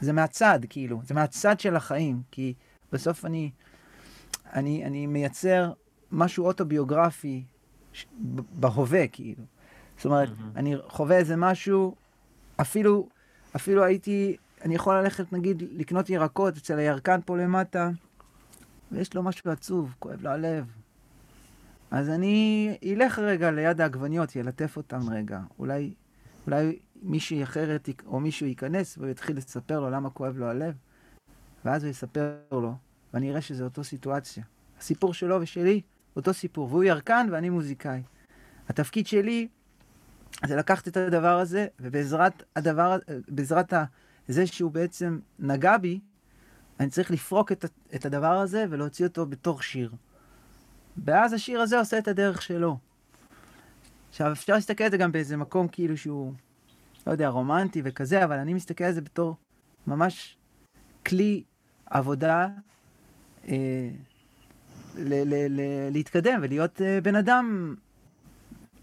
זה מהצד, כאילו, זה מהצד של החיים, כי בסוף אני, אני, אני מייצר משהו אוטוביוגרפי ש- בהווה, כאילו. זאת אומרת, אני חווה איזה משהו, אפילו, אפילו הייתי, אני יכול ללכת, נגיד, לקנות ירקות אצל הירקן פה למטה, ויש לו משהו עצוב, כואב לו הלב. אז אני אלך רגע ליד העגבניות, ילטף אותם רגע. אולי, אולי מישהי אחרת או מישהו ייכנס והוא יתחיל לספר לו למה כואב לו הלב, ואז הוא יספר לו, ואני אראה שזה אותו סיטואציה. הסיפור שלו ושלי, אותו סיפור, והוא ירקן ואני מוזיקאי. התפקיד שלי זה לקחת את הדבר הזה, ובעזרת הדבר, בעזרת זה שהוא בעצם נגע בי, אני צריך לפרוק את, את הדבר הזה ולהוציא אותו בתור שיר. ואז השיר הזה עושה את הדרך שלו. עכשיו, אפשר להסתכל על זה גם באיזה מקום כאילו שהוא, לא יודע, רומנטי וכזה, אבל אני מסתכל על זה בתור ממש כלי עבודה אה, ל- ל- ל- להתקדם ולהיות אה, בן אדם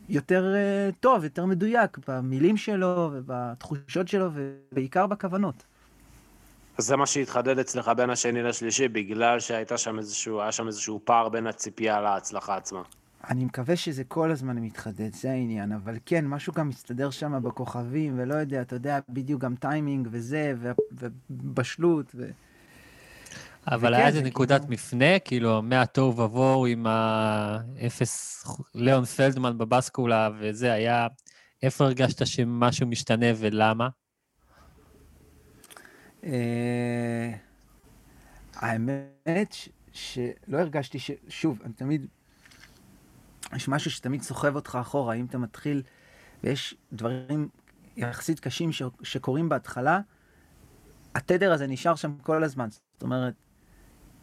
יותר אה, טוב, יותר מדויק במילים שלו ובתחושות שלו ובעיקר בכוונות. אז זה מה שהתחדד אצלך בין השני לשלישי, בגלל שהייתה שם איזשהו, היה שם איזשהו פער בין הציפייה להצלחה עצמה. אני מקווה שזה כל הזמן מתחדד, זה העניין, אבל כן, משהו גם מסתדר שם בכוכבים, ולא יודע, אתה יודע, בדיוק גם טיימינג וזה, ובשלות, ו... אבל היה זה איזה נקודת מפנה, כאילו, מהתוהו ובוהו עם האפס, ליאון פלדמן בבסקולה, וזה היה, איפה הרגשת שמשהו משתנה ולמה? אה, האמת ש- שלא הרגשתי ש... שוב, אני תמיד... יש משהו שתמיד סוחב אותך אחורה, אם אתה מתחיל, ויש דברים יחסית קשים ש... שקורים בהתחלה, התדר הזה נשאר שם כל הזמן. זאת אומרת,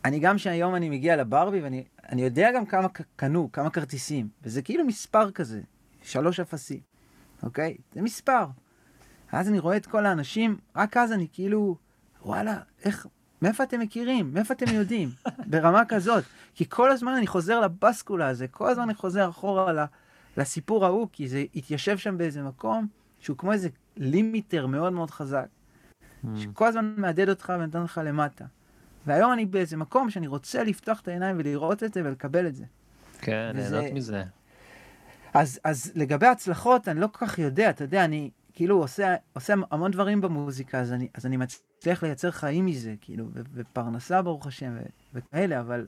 אני גם שהיום אני מגיע לברבי, ואני אני יודע גם כמה קנו, כמה כרטיסים, וזה כאילו מספר כזה, שלוש אפסים, אוקיי? זה מספר. אז אני רואה את כל האנשים, רק אז אני כאילו, וואלה, איך, מאיפה אתם מכירים? מאיפה אתם יודעים? <laughs> ברמה כזאת. כי כל הזמן אני חוזר לבסקולה הזה, כל הזמן אני חוזר אחורה לסיפור ההוא, כי זה התיישב שם באיזה מקום שהוא כמו איזה לימיטר מאוד מאוד חזק, שכל הזמן מהדהד אותך ונותן לך למטה. והיום אני באיזה מקום שאני רוצה לפתוח את העיניים ולראות את זה ולקבל את זה. כן, וזה- ליהנות מזה. אז, אז לגבי הצלחות, אני לא כל כך יודע, אתה יודע, אני כאילו עושה, עושה המון דברים במוזיקה, אז אני, אז אני מצליח לייצר חיים מזה, כאילו, ו- ופרנסה, ברוך השם, ו- וכאלה, אבל,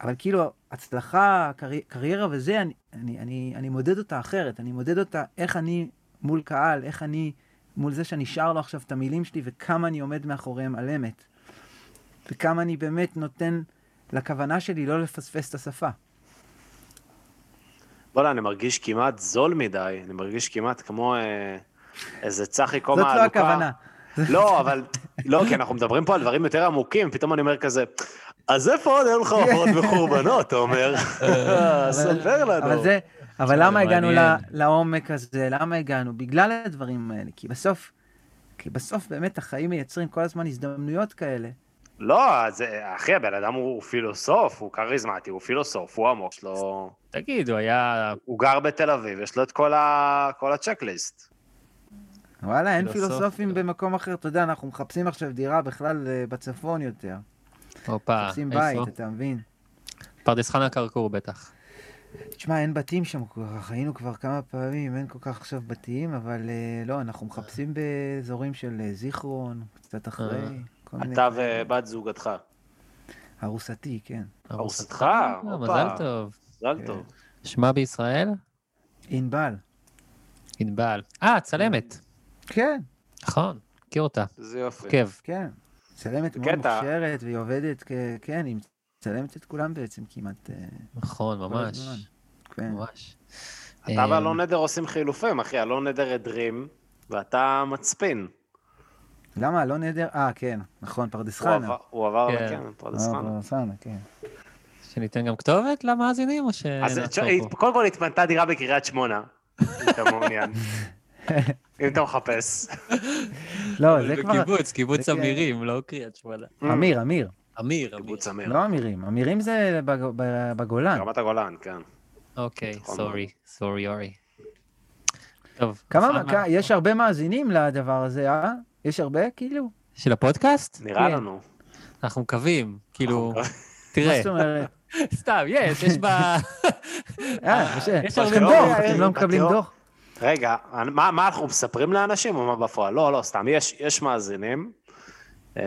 אבל כאילו, הצלחה, קרי, קריירה וזה, אני, אני, אני, אני מודד אותה אחרת, אני מודד אותה איך אני מול קהל, איך אני מול זה שאני שר לו עכשיו את המילים שלי, וכמה אני עומד מאחוריהם על אמת, וכמה אני באמת נותן לכוונה שלי לא לפספס את השפה. וואלה, אני מרגיש כמעט זול מדי, אני מרגיש כמעט כמו אה, איזה צחי קומה זאת עלוקה. לא הכוונה. לא, אבל, לא, כי אנחנו מדברים פה על דברים יותר עמוקים, פתאום אני אומר כזה, אז איפה עוד היו לך הופעות מחורבנות, אתה אומר? ספר לנו. אבל זה, אבל למה הגענו לעומק הזה? למה הגענו? בגלל הדברים האלה. כי בסוף, כי בסוף באמת החיים מייצרים כל הזמן הזדמנויות כאלה. לא, זה, אחי, הבן אדם הוא פילוסוף, הוא כריזמטי, הוא פילוסוף, הוא עמוק, יש לו... תגיד, הוא היה... הוא גר בתל אביב, יש לו את כל, ה... כל הצ'קליסט. וואלה, אין פילוסוף, פילוסופים. במקום אחר. אתה יודע, אנחנו מחפשים עכשיו דירה בכלל אה, בצפון יותר. הופה, מחפשים איפה? בית, אתה מבין? פרדס חנה כרכור בטח. תשמע, אין בתים שם כל כך, היינו כבר כמה פעמים, אין כל כך עכשיו בתים, אבל אה, לא, אנחנו מחפשים באזורים של אה, זיכרון, קצת אחרי. אתה. ובת זוגתך. ארוסתי, כן. ארוסתך? אה. מזל טוב. מזל כן. טוב. שמה בישראל? ענבל. ענבל. אה, צלמת. כן, נכון, מכיר אותה. איזה יופי. עוקב. כן. צלמת זה מאוד. מוכשרת, והיא עובדת. כן, היא מצלמת את כולם בעצם כמעט. אה, נכון, ממש. כן. ממש. אתה אמ, ואלון נדר עושים חילופים, אחי, אלון נדר הדרים, ואתה מצפין. למה? לא נהדר? אה, כן, נכון, פרדס הוא חנה. עבר- הוא עבר, כן. כן, פרדס אה, חנה. פרדס חנה, כן. שניתן גם כתובת למאזינים, או אז תשמע, פה? קודם כל התפנתה דירה בקריית שמונה, אם אתה מעוניין. <laughs> אם אתה מחפש. לא, זה כבר... קיבוץ זה כן. אמירים, לא קריית שמונה. אמיר, אמיר. אמיר, אמיר. קיבוץ אמיר. לא אמירים. אמירים זה בגולן. רמת הגולן, כן. אוקיי, נכון סורי, סורי אורי. טוב. כמה, יש הרבה מאזינים לדבר הזה, אה? יש הרבה, כאילו? של הפודקאסט? נראה כן. לנו. אנחנו מקווים, כאילו, אנחנו מה תראה, זאת אומרת? <laughs> סתם, יש, יש בה... אה, יש- יש הרבה בתיאוריה, דוח, אתם לא מקבלים בתיאוריה. דוח? רגע, מה, מה אנחנו מספרים לאנשים או מה בפועל? לא, לא, סתם, יש, יש מאזינים. אה,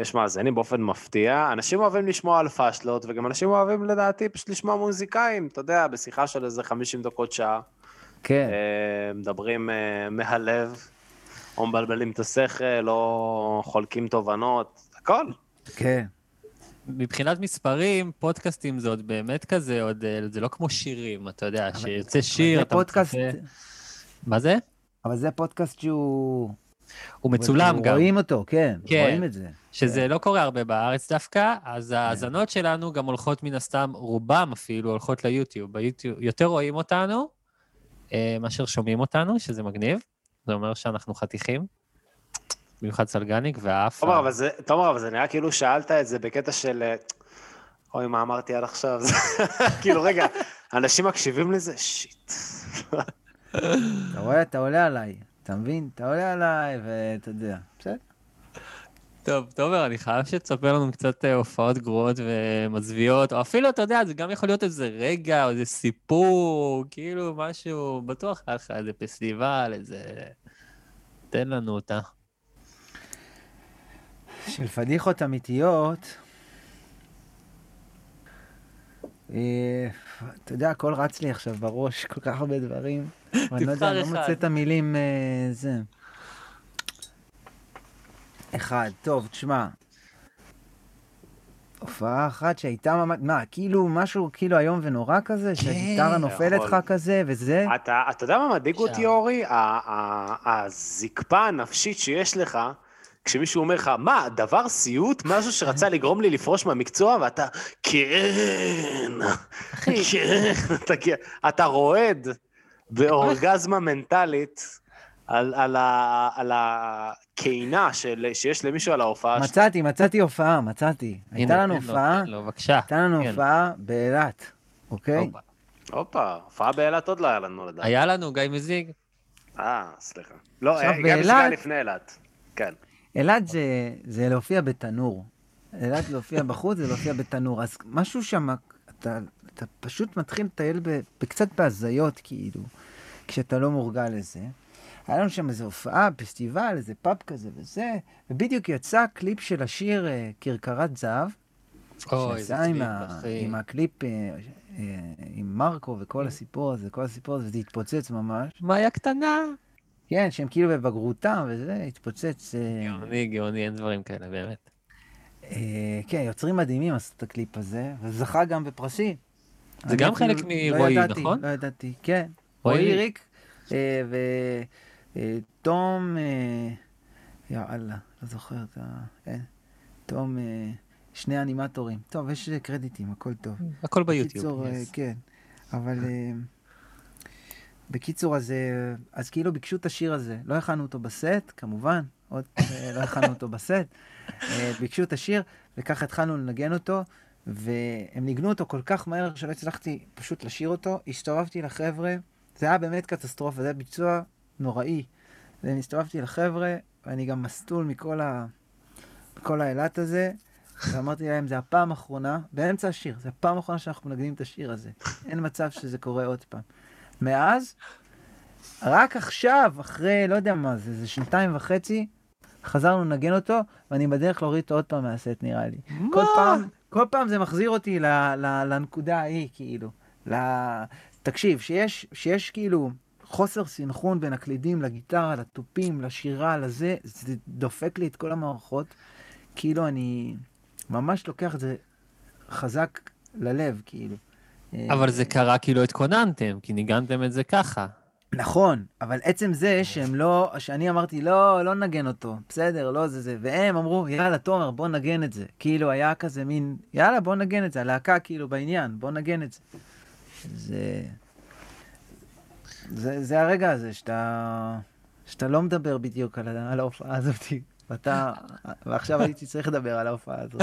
יש מאזינים באופן מפתיע. אנשים אוהבים לשמוע על פאשלות, וגם אנשים אוהבים לדעתי פשוט לשמוע מוזיקאים, אתה יודע, בשיחה של איזה 50 דקות שעה. כן. אה, מדברים אה, מהלב, או מבלבלים את השכל, או חולקים תובנות, הכל. כן. מבחינת מספרים, פודקאסטים זה עוד באמת כזה, עוד, אה, זה לא כמו שירים, אתה יודע, שיוצא שיר, אתה פודקאסט, מצפה... מה זה? אבל זה פודקאסט שהוא... הוא מצולם גם. רואים אותו, כן. כן. רואים את זה. שזה לא קורה הרבה בארץ דווקא, אז ההאזנות שלנו גם הולכות מן הסתם, רובם אפילו הולכות ליוטיוב. ביוטיוב יותר רואים אותנו אה, מאשר שומעים אותנו, שזה מגניב. זה אומר שאנחנו חתיכים. במיוחד סלגניק והאף. תומר, אבל זה, תומר, אבל זה נראה כאילו שאלת את זה בקטע של... אה, אוי, מה אמרתי עד עכשיו? <laughs> כאילו, רגע, אנשים מקשיבים לזה? שיט. אתה רואה, אתה עולה עליי. אתה מבין? אתה עולה עליי, ואתה יודע. טוב, תומר, אני חייב שתספר לנו קצת אה, הופעות גרועות ומזוויעות, או אפילו, אתה יודע, זה גם יכול להיות איזה רגע, או איזה סיפור, כאילו משהו, בטוח היה לך איזה פסטיבל, איזה... תן לנו אותה. של פדיחות אמיתיות, אה, אתה יודע, הכל רץ לי עכשיו בראש, כל כך הרבה דברים. <laughs> ואני לא יודע, אני לא אחד. מוצא את המילים, אה, זה. אחד, טוב, תשמע. הופעה אחת שהייתה ממש, מה, כאילו משהו כאילו איום ונורא כזה, שהגיטרה נופלת יכול. לך כזה, וזה? אתה, אתה יודע מה מדאיג אותי. אורי? ה- ה- הזקפה הנפשית שיש לך, כשמישהו אומר לך, מה, דבר סיוט? משהו שרצה לגרום לי לפרוש מהמקצוע, ואתה, כן, כן, <laughs> אתה, אתה רועד באורגזמה מנטלית על, על, ה, על הקינה של, שיש למישהו על ההופעה שלך. מצאתי, מצאתי הופעה, מצאתי. הייתה לנו הופעה. הייתה לנו כן. הופעה באילת, אוקיי? הופה. הופעה באילת עוד לא היה לנו לדעת. היה לנו גיא מזיג. אה, סליחה. לא, עכשיו, גם בשביל באילת- לפני אילת. כן. אילת זה, זה להופיע בתנור. אילת להופיע בחוץ זה להופיע בתנור. אז משהו שם, אתה, אתה פשוט מתחיל לטייל ב, בקצת בהזיות, כאילו, כשאתה לא מורגל לזה. היה לנו שם איזו הופעה, פסטיבל, איזה פאב כזה וזה, ובדיוק יצא קליפ של השיר אה, כרכרת זהב, אוי, איזה שיצא עם, קליפ, אחי. עם הקליפ אה, אה, עם מרקו וכל הסיפור הזה, כל הסיפור הזה, וזה התפוצץ ממש. מאיה קטנה. כן, שהם כאילו בבגרותם, וזה התפוצץ. גאוני, גאוני, אין דברים כאלה, באמת. כן, יוצרים מדהימים עשו את הקליפ הזה, וזכה גם בפרסים. זה גם חלק לא מרועי, ידעתי, נכון? לא ידעתי, כן. רועי רועי ריק. אה, ותום, אה, יאללה, לא זוכר את ה... כן, תום, אה, שני אנימטורים. טוב, יש אה, קרדיטים, הכל טוב. הכל ביוטיוב. בקיצור, אה. כן, אבל אה, בקיצור, אז, אה, אז כאילו ביקשו את השיר הזה, לא הכנו אותו בסט, כמובן, עוד אה, לא הכנו אותו בסט, אה, ביקשו את השיר, וככה התחלנו לנגן אותו, והם ניגנו אותו כל כך מהר שלא הצלחתי פשוט לשיר אותו, הסתובבתי לחבר'ה, זה היה באמת קטסטרופה, זה היה ביצוע נוראי. והסתובבתי לחבר'ה, ואני גם מסטול מכל ה... מכל האילת הזה, ואמרתי להם, זה הפעם האחרונה, באמצע השיר, זה הפעם האחרונה שאנחנו מנגנים את השיר הזה. אין מצב שזה קורה עוד פעם. מאז, רק עכשיו, אחרי, לא יודע מה זה, זה שנתיים וחצי, חזרנו לנגן אותו, ואני בדרך להוריד אותו עוד פעם מהסט, נראה לי. כל פעם, כל פעם זה מחזיר אותי ל, ל, לנקודה ההיא, כאילו. ל... תקשיב, שיש, שיש כאילו חוסר סנכרון בין הקלידים לגיטרה, לתופים, לשירה, לזה, זה דופק לי את כל המערכות. כאילו אני ממש לוקח את זה חזק ללב, כאילו. אבל זה קרה כי לא התכוננתם, כי ניגנתם את זה ככה. נכון, אבל עצם זה שהם לא, שאני אמרתי, לא, לא נגן אותו, בסדר, לא זה זה, והם אמרו, יאללה, תומר, בוא נגן את זה. כאילו, היה כזה מין, יאללה, בוא נגן את זה, הלהקה כאילו בעניין, בוא נגן את זה. זה... זה, זה הרגע הזה שאתה, שאתה לא מדבר בדיוק על, על ההופעה הזאת, ואתה, ועכשיו הייתי צריך לדבר על ההופעה הזאת.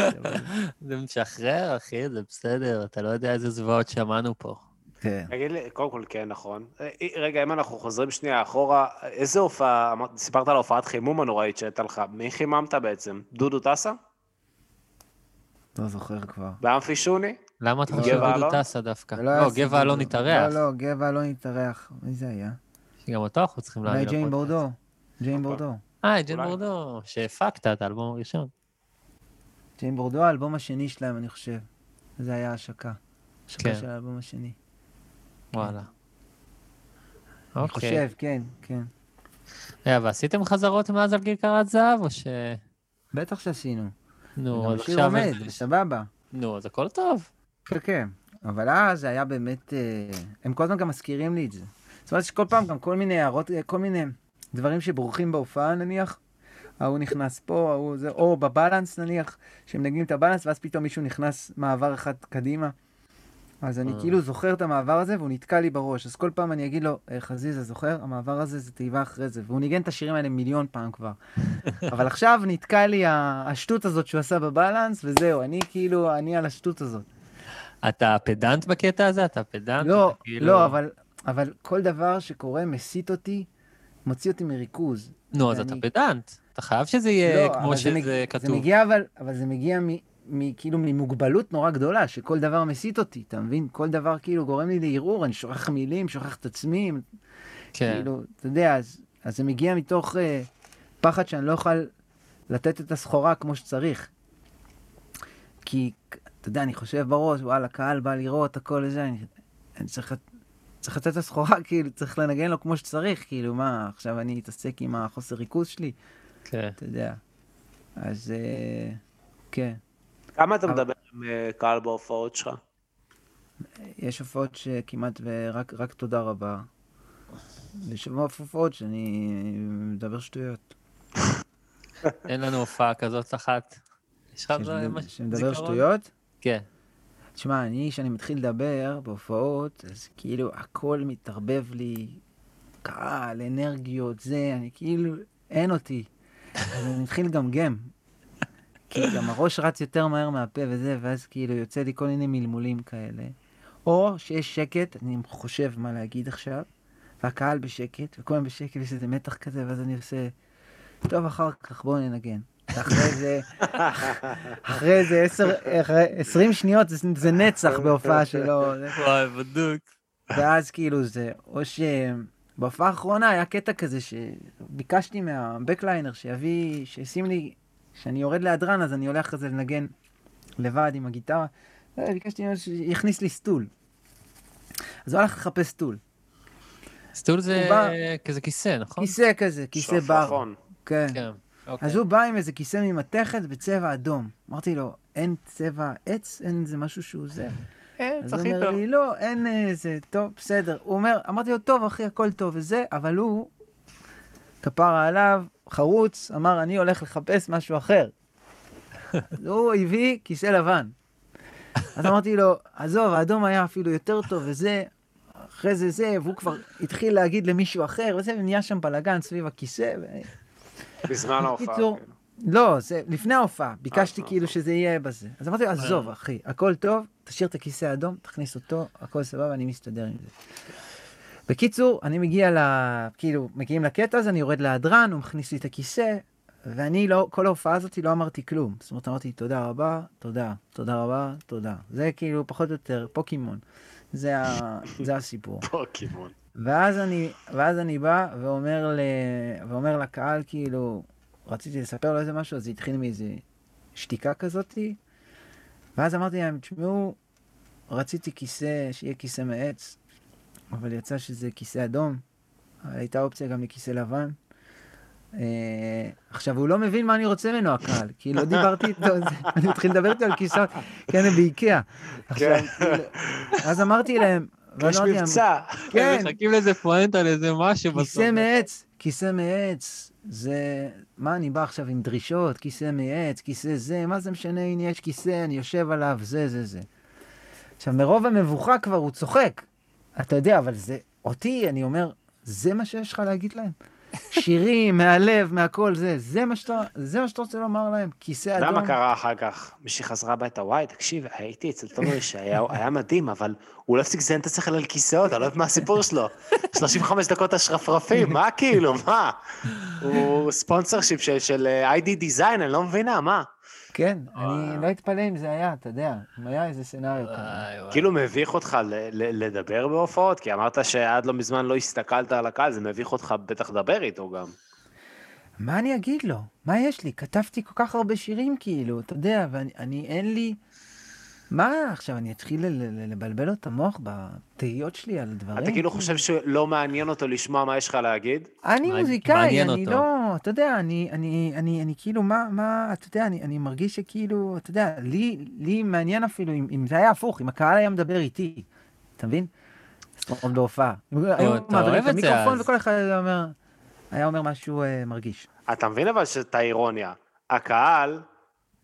זה משחרר, אחי, זה בסדר, אתה לא יודע איזה זוועות שמענו פה. כן. תגיד לי, קודם כל כן, נכון. אה, רגע, אם אנחנו חוזרים שנייה אחורה, איזה הופעה, סיפרת על הופעת חימום הנוראית שהייתה לך, מי חיממת בעצם? דודו טסה? לא זוכר כבר. באמפי שוני? למה אתה חושב דודו? טסה דווקא? לא. גבע אלון התארח. לא, לא, גבע אלון התארח. מי זה היה? שגם אותו אנחנו צריכים אולי להביא ג'יין. בורדו. ג'יין נכון. בורדו. אה, ג'יין אולי. בורדו, שהפקת את האלבום הראשון. ג'יין בורדו, האלבום השני שלהם, אני חושב. זה היה השקה. השקה כן. של האלבום השני. וואלה. אני אוקיי. חושב, כן, כן. אה, ועשיתם חזרות מאז על כיכרת זהב, או ש... בטח שעשינו. נו, גם אז השיר עכשיו... עומד, איזה- סבבה. נו, אז הכל טוב. כן, כן. אבל אז זה היה באמת... אה, הם כל הזמן גם מזכירים לי את זה. זאת אומרת שכל פעם גם כל מיני הערות, אה, כל מיני דברים שבורחים בהופעה נניח. ההוא נכנס פה, ההוא זה, או בבלנס נניח, שמנגנים את הבלנס, ואז פתאום מישהו נכנס מעבר אחד קדימה. אז אני אה. כאילו זוכר את המעבר הזה, והוא נתקע לי בראש. אז כל פעם אני אגיד לו, "אה, חזיזה, זוכר? המעבר הזה זה תיבה אחרי זה. והוא ניגן את השירים האלה מיליון פעם כבר. <laughs> אבל עכשיו נתקע לי השטות הזאת שהוא עשה בבלנס, וזהו, אני כאילו, אני על השטות הזאת. אתה פדנט בקטע הזה? אתה פדנט? לא, אתה כאילו- לא, אבל, אבל כל דבר שקורה מסיט אותי, מוציא אותי מריכוז. נו, אז אתה פדנט. אתה חייב שזה יהיה לא, כמו אבל זה מג- שזה זה כתוב. מגיע, אבל, אבל זה מגיע מ, מ, כאילו ממוגבלות נורא גדולה, שכל דבר מסיט אותי, אתה מבין? כל דבר כאילו גורם לי לערעור, אני שוכח מילים, שוכח את עצמי, כן. כאילו, אתה יודע, אז, אז זה מגיע מתוך אה, פחד שאני לא אוכל לתת את הסחורה כמו שצריך. כי, אתה יודע, אני חושב בראש, וואלה, קהל בא לראות, הכל זה, אני, אני צריך, צריך לתת את הסחורה, <laughs> כאילו, צריך לנגן לו כמו שצריך, כאילו, מה, עכשיו אני אתעסק עם החוסר ריכוז שלי, כן. אתה יודע. אז, אה, כן. כמה אתה אבל- מדבר עם אה, קהל בהופעות שלך? יש הופעות שכמעט ורק רק תודה רבה. יש הופעות שאני מדבר שטויות. <laughs> אין לנו הופעה כזאת אחת. יש לך שמדבר- ממש שמדבר זיכרון? שטויות? כן. תשמע, אני, כשאני מתחיל לדבר בהופעות, אז כאילו הכל מתערבב לי, קהל, אנרגיות, זה, אני כאילו, אין אותי. אז אני מתחיל לגמגם. כי גם הראש רץ יותר מהר מהפה וזה, ואז כאילו יוצא לי כל מיני מלמולים כאלה. או שיש שקט, אני חושב מה להגיד עכשיו, והקהל בשקט, וכולם בשקט, יש איזה מתח כזה, ואז אני עושה, טוב, אחר כך בואו ננגן. ואחרי זה, אחרי איזה עשר, אחרי עשרים שניות זה, זה נצח בהופעה שלו. זה- וואי, בדוק. ואז כאילו זה, או שבהופעה האחרונה היה קטע כזה שביקשתי מהבקליינר שיביא, שישים לי, כשאני יורד להדרן אז אני הולך כזה לנגן לבד עם הגיטרה. ביקשתי ממנו שיכניס לי סטול. אז הוא הלך לחפש סטול. סטול זה בא- כזה כיסא, נכון? כיסא כזה, כיסא בר. כן. כן. אוקיי. אז הוא בא עם איזה כיסא ממתכת בצבע אדום. אמרתי לו, אין צבע עץ? אין איזה משהו שהוא זה? אה, אז הוא אומר טוב. לי, לא, אין איזה, טוב, בסדר. הוא אומר, אמרתי לו, טוב, אחי, הכל טוב וזה, אבל הוא, כפרה עליו, חרוץ, אמר, אני הולך לחפש משהו אחר. <laughs> אז הוא הביא כיסא לבן. אז אמרתי לו, עזוב, האדום היה אפילו יותר טוב וזה, אחרי זה זה, והוא כבר התחיל להגיד למישהו אחר וזה, ונהיה שם בלאגן סביב הכיסא. ו... בזמן ההופעה. בקיצור, כאילו. לא, זה לפני ההופעה, ביקשתי אה, כאילו שזה יהיה בזה. אז אמרתי לו, עזוב, אחי, הכל טוב, תשאיר את הכיסא האדום, תכניס אותו, הכל סבבה, אני מסתדר עם זה. בקיצור, אני מגיע ל... כאילו, מגיעים לקטע הזה, אני יורד להדרן, הוא מכניס לי את הכיסא, ואני לא, כל ההופעה הזאת לא אמרתי כלום. זאת אומרת, אמרתי, תודה רבה, תודה, תודה רבה, תודה. זה כאילו, פחות או יותר, פוקימון. זה, ה... <laughs> זה הסיפור. פוקימון. ואז אני, ואז אני בא ואומר, ל... ואומר לקהל, כאילו, רציתי לספר לו איזה משהו, אז זה התחיל מאיזה שתיקה כזאתי, ואז אמרתי להם, תשמעו, רציתי כיסא, שיהיה כיסא מעץ, אבל יצא שזה כיסא אדום, הייתה אופציה גם לכיסא לבן. Uh, עכשיו, הוא לא מבין מה אני רוצה ממנו, הקהל, כי לא דיברתי איתו, <laughs> אני מתחיל לדבר איתו על כיסאות, כן, באיקאה. עכשיו, כאילו, אז אמרתי להם, יש ואמרתי להם, מבצע. כן, מחכים לאיזה פואנטה, לאיזה משהו בסוף. כיסא מעץ, כיסא מעץ, זה... מה, אני בא עכשיו עם דרישות, כיסא מעץ, כיסא זה, מה זה משנה אם יש כיסא, אני יושב עליו, זה, זה, זה. עכשיו, מרוב המבוכה כבר הוא צוחק. אתה יודע, אבל זה... אותי, אני אומר, זה מה שיש לך להגיד להם? שירים, מהלב, מהכל, זה, זה מה שאתה, זה מה שאתה רוצה לומר להם, כיסא אדום. מה קרה אחר כך? מישהי חזרה הביתה, וואי, תקשיב, הייתי אצל תומר שהיה היה מדהים, אבל הוא לא הפסיק לזיין את השכל על כיסאות, אני לא יודעת מה הסיפור שלו. 35 דקות השרפרפים, מה כאילו, מה? הוא ספונסר שיפ של- של אה, Design, אני לא מבינה, מה? כן, אני לא אתפלא אם זה היה, אתה יודע, אם היה איזה סצנריו כזה. כאילו מביך אותך לדבר בהופעות? כי אמרת שעד לא מזמן לא הסתכלת על הקהל, זה מביך אותך בטח לדבר איתו גם. מה אני אגיד לו? מה יש לי? כתבתי כל כך הרבה שירים, כאילו, אתה יודע, ואני, אני, אין לי... מה עכשיו, אני אתחיל לבלבל לו את המוח בתהיות שלי על דברים? אתה כאילו חושב שלא מעניין אותו לשמוע מה יש לך להגיד? אני מוזיקאי, אני אותו. לא, אתה יודע, אני, אני, אני, אני כאילו, מה, מה, אתה יודע, אני, אני מרגיש שכאילו, אתה יודע, לי, לי מעניין אפילו אם, אם זה היה הפוך, אם הקהל היה מדבר איתי, אתה מבין? אומרת, בהופעה. היו אתה מעבירים אוהב את זה המיקרופון אז. וכל אחד היה אומר, היה אומר משהו אה, מרגיש. אתה מבין אבל שאת האירוניה. הקהל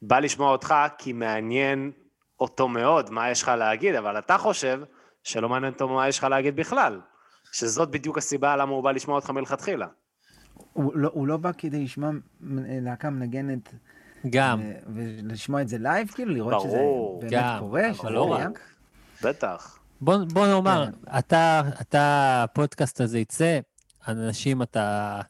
בא לשמוע אותך כי מעניין אותו מאוד מה יש לך להגיד, אבל אתה חושב שלא מעניין אותו מה יש לך להגיד בכלל. שזאת בדיוק הסיבה למה הוא בא לשמוע אותך מלכתחילה. הוא לא, הוא לא בא כדי לשמוע אה, להקה מנגנת, גם, אה, ולשמוע את זה לייב, כאילו, לראות שזה ברור, באמת גם, קורה, אבל שזה לא קיים? רק. בטח. בוא, בוא נאמר, כן. אתה, אתה, הפודקאסט הזה יצא, אנשים, אתה,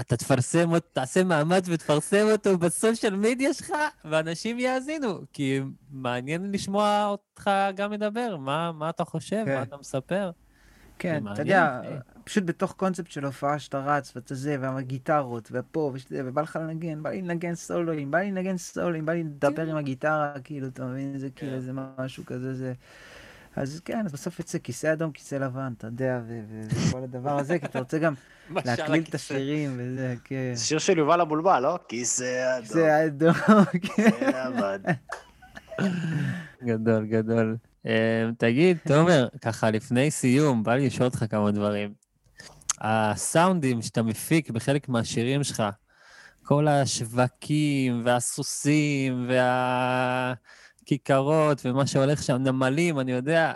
אתה תפרסם תעשה מאמץ ותפרסם אותו ב social media שלך, ואנשים יאזינו, כי מעניין לשמוע אותך גם מדבר, מה, מה אתה חושב, כן. מה אתה מספר. כן, אתה יודע, אחי. פשוט בתוך קונספט של הופעה שאתה רץ, ואתה זה, והגיטרות, ופה, ושזה, ובא לך לנגן, בא לי לנגן סולואים, בא לי לנגן סולואים, בא לי לדבר עם הגיטרה, כאילו, אתה מבין? זה כאילו, זה משהו כזה, זה... אז כן, אז בסוף יוצא כיסא אדום, כיסא לבן, אתה יודע, וכל הדבר הזה, כי אתה רוצה גם <laughs> להקליל את השירים וזה, כן. זה שיר של יובל המולבל, לא? כיסא אדום. כיסא אדום, <laughs> כן. כיסא לבן. גדול, גדול. אה, תגיד, תומר, <laughs> ככה לפני סיום, בא לי לשאול אותך כמה דברים. הסאונדים שאתה מפיק בחלק מהשירים שלך, כל השווקים והסוסים והכיכרות ומה שהולך שם, נמלים, אני יודע,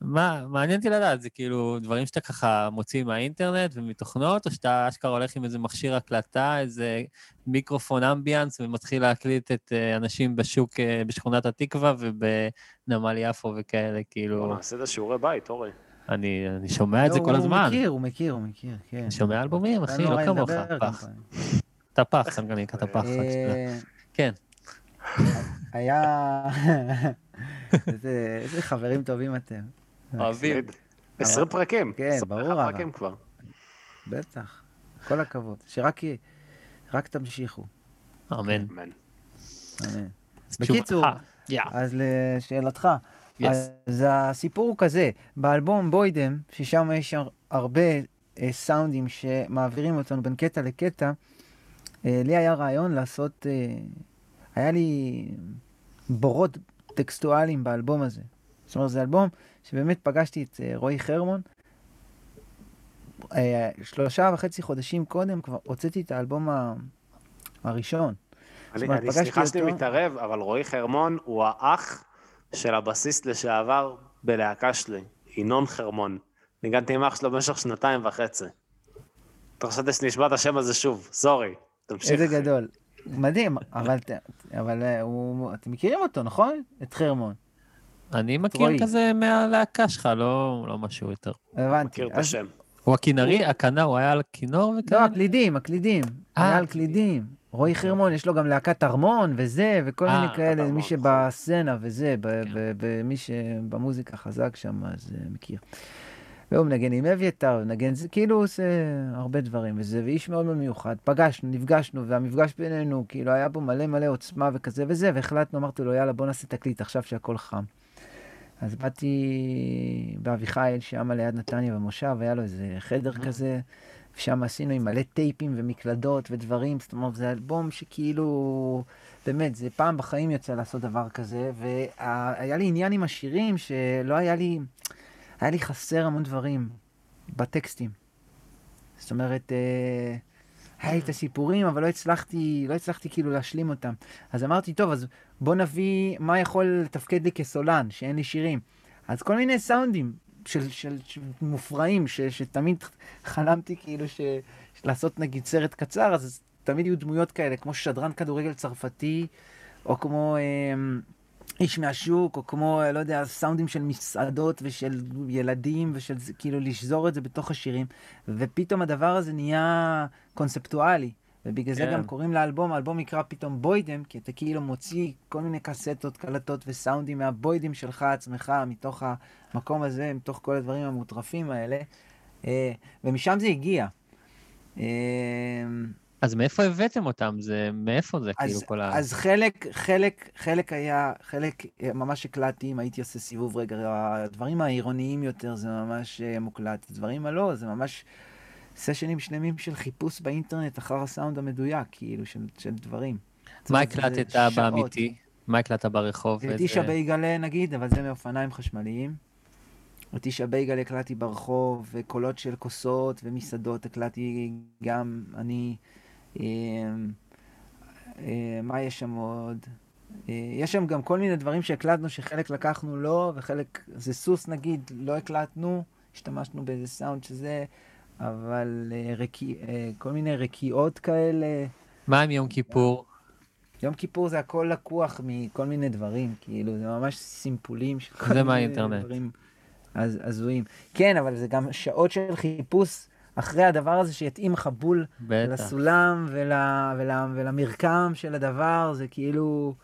מה, מעניין אותי לדעת, זה כאילו דברים שאתה ככה מוציא מהאינטרנט ומתוכנות, או שאתה אשכרה הולך עם איזה מכשיר הקלטה, איזה מיקרופון אמביאנס, ומתחיל להקליט את אה, אנשים בשוק, אה, בשכונת התקווה ובנמל יפו וכאלה, בוא כאילו, נעשה את השיעורי בית, אורי. אני, אני שומע את זה לא, כל הוא הזמן. מכיר, הוא מכיר, הוא מכיר, כן. אני שומע אלבומים, אחי, לא מה כמוך, פח. אתה פח, סנגלניק, אתה פח. אה, כן. היה... איזה חברים טובים אתם. אוהבים. 20 פרקים. כן, 21 ברור, אבל. פרקים כבר. בטח. כל הכבוד. שרק רק תמשיכו. אמן. אמן. בקיצור. אז לשאלתך. אז הסיפור הוא כזה, באלבום בוידם, ששם יש הר- הרבה אה, סאונדים שמעבירים אותנו בין קטע לקטע, אה, לי היה רעיון לעשות, אה, היה לי בורות טקסטואליים באלבום הזה. זאת אומרת, זה אלבום שבאמת פגשתי את אה, רועי חרמון. אה, שלושה וחצי חודשים קודם כבר הוצאתי את האלבום הראשון. אני, אני סליחה שאני אותו- מתערב, אבל רועי חרמון הוא האח של הבסיסט לשעבר בלהקה שלי, ינון חרמון. ניגנתי עם אח שלו במשך שנתיים וחצי. אתה חשבת שנשמע את השם הזה שוב, סורי. תמשיך. איזה גדול. מדהים, אבל, אבל אה, הוא, אתם מכירים אותו, נכון? את חרמון. אני מכיר רועי. כזה מהלהקה שלך, לא לא משהו יותר. הבנתי. מכיר את אז- השם. הוא הכינרי, הכנר, הוא היה על כינור לא, וכאלה? הקלידים, הקלידים. אה, היה על קלידים. רועי חרמון, יש לו גם להקת ארמון וזה, וכל אה, מיני כאלה, ארמון, מי. שבסצנה וזה, ב- כן. מי שבמוזיקה חזק שם, אז אה, מכיר. והוא מנגן עם אביתר, מנגן, זה כאילו הוא עושה הרבה דברים וזה, ואיש מאוד מאוד מיוחד. פגשנו, נפגשנו, והמפגש בינינו, כאילו היה בו מלא מלא עוצמה וכזה וזה, והחלטנו, אמרתי לו, יאללה, בוא נעשה תקליט עכשיו שהכל חם. אז באתי באביחיל, שם ליד נתניה במושב, היה לו איזה חדר כזה, ושם עשינו עם מלא טייפים ומקלדות ודברים, זאת אומרת, זה אלבום שכאילו, באמת, זה פעם בחיים יצא לעשות דבר כזה, והיה לי עניין עם השירים שלא היה לי, היה לי חסר המון דברים בטקסטים. זאת אומרת, אה, היה לי את הסיפורים, אבל לא הצלחתי, לא הצלחתי כאילו להשלים אותם. אז אמרתי, טוב, אז בוא נביא מה יכול לתפקד לי כסולן, שאין לי שירים. אז כל מיני סאונדים של, של, של מופרעים, ש, שתמיד חלמתי כאילו ש, לעשות נגיד סרט קצר, אז תמיד יהיו דמויות כאלה, כמו שדרן כדורגל צרפתי, או כמו אה, איש מהשוק, או כמו, אה, לא יודע, סאונדים של מסעדות ושל ילדים, ושל כאילו לשזור את זה בתוך השירים, ופתאום הדבר הזה נהיה קונספטואלי. ובגלל זה כן. גם קוראים לאלבום, האלבום נקרא פתאום בוידם, כי אתה כאילו מוציא כל מיני קסטות, קלטות וסאונדים מהבוידים שלך עצמך, מתוך המקום הזה, מתוך כל הדברים המוטרפים האלה. אה, ומשם זה הגיע. אז מאיפה הבאתם אותם? זה, מאיפה זה, כאילו, אז, כל ה... אז חלק, חלק, חלק היה, חלק אה, ממש הקלטתי, אם הייתי עושה סיבוב רגע, הדברים העירוניים יותר זה ממש אה, מוקלט, הדברים הלא, זה ממש סשנים שלמים של חיפוש באינטרנט אחר הסאונד המדויק, כאילו, של, של דברים. מה הקלטת. באמיתי? מה הקלטת ברחוב? את איזה- אישה בייגלה נגיד, אבל זה מאופניים חשמליים. את אישה בייגלה הקלטתי ברחוב, וקולות של כוסות ומסעדות הקלטתי גם אני. אה, אה, מה יש שם עוד? אה, יש שם גם כל מיני דברים שהקלטנו, שחלק לקחנו לא, וחלק, זה סוס נגיד, לא הקלטנו, השתמשנו באיזה סאונד שזה, אבל אה, רקי, אה, כל מיני רקיעות כאלה. מה עם יום כיפור? יום כיפור זה הכל לקוח מכל מיני דברים, כאילו, זה ממש סימפולים של כל מיני. דברים הז- הזויים. כן, אבל זה גם שעות של חיפוש אחרי הדבר הזה שיתאים לך בול. לסולם ול, ול, ולמרקם של הדבר, זה כאילו,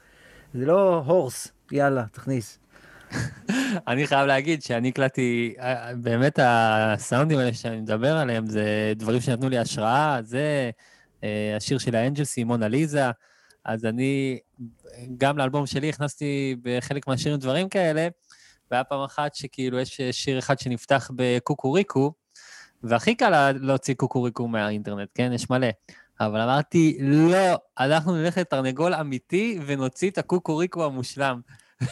זה לא הורס, יאללה, תכניס. <laughs> אני חייב להגיד שאני הקלטתי, אה, באמת הסאונדים האלה שאני מדבר עליהם, זה דברים שנתנו לי השראה, זה אה, השיר של האנג'לס עם מונה ליזה, אז אני, גם לאלבום שלי הכנסתי בחלק מהשירים דברים כאלה, והיה פעם אחת שכאילו יש שיר אחד שנפתח בקוקוריקו, והכי קל לה- להוציא קוקוריקו מהאינטרנט, כן? יש מלא. אבל אמרתי, לא, אנחנו נלך לתרנגול אמיתי ונוציא את הקוקוריקו המושלם.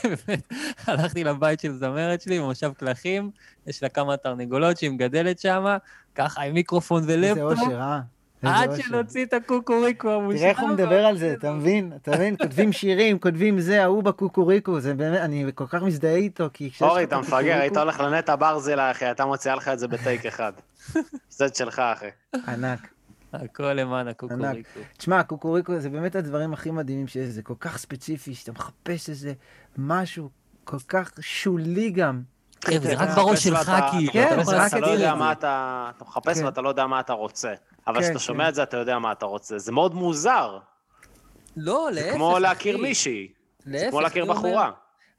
באמת, הלכתי לבית של זמרת שלי במושב קלחים, יש לה כמה תרנגולות שהיא מגדלת שם, ככה עם מיקרופון איזה ולפטופ, אושר, אה? עד. שנוציא את הקוקוריקו המושלם. תראה איך הוא מדבר על זה, אתה מבין? אתה מבין? כותבים שירים, כותבים זה, ההוא בקוקוריקו, זה באמת, אני כל כך מזדהה איתו, כי כשיש לך אורי, את אתה מפגר, הקוקוריקו- היית הולך לנטע ברזילה, אחי, הייתה מוציאה לך את זה בטייק אחד. <laughs> סט שלך, אחי. ענק. הכל למען הקוקוריקו. תשמע, קוקוריקו זה באמת הדברים הכי מדהימים שיש, זה כל כך ספציפי, שאתה מחפש איזה משהו כל כך שולי גם. כן, זה רק בראש שלך, כאילו, כן, זה רק אתה לא יודע מה זה. אתה... אתה מחפש כן. ואתה לא יודע מה אתה רוצה. אבל כן, כשאתה כן. שומע את זה, אתה יודע מה אתה רוצה. זה מאוד מוזר. לא, זה להפך, כמו להכיר. מישהי. זה להפך, כמו להכיר בחורה.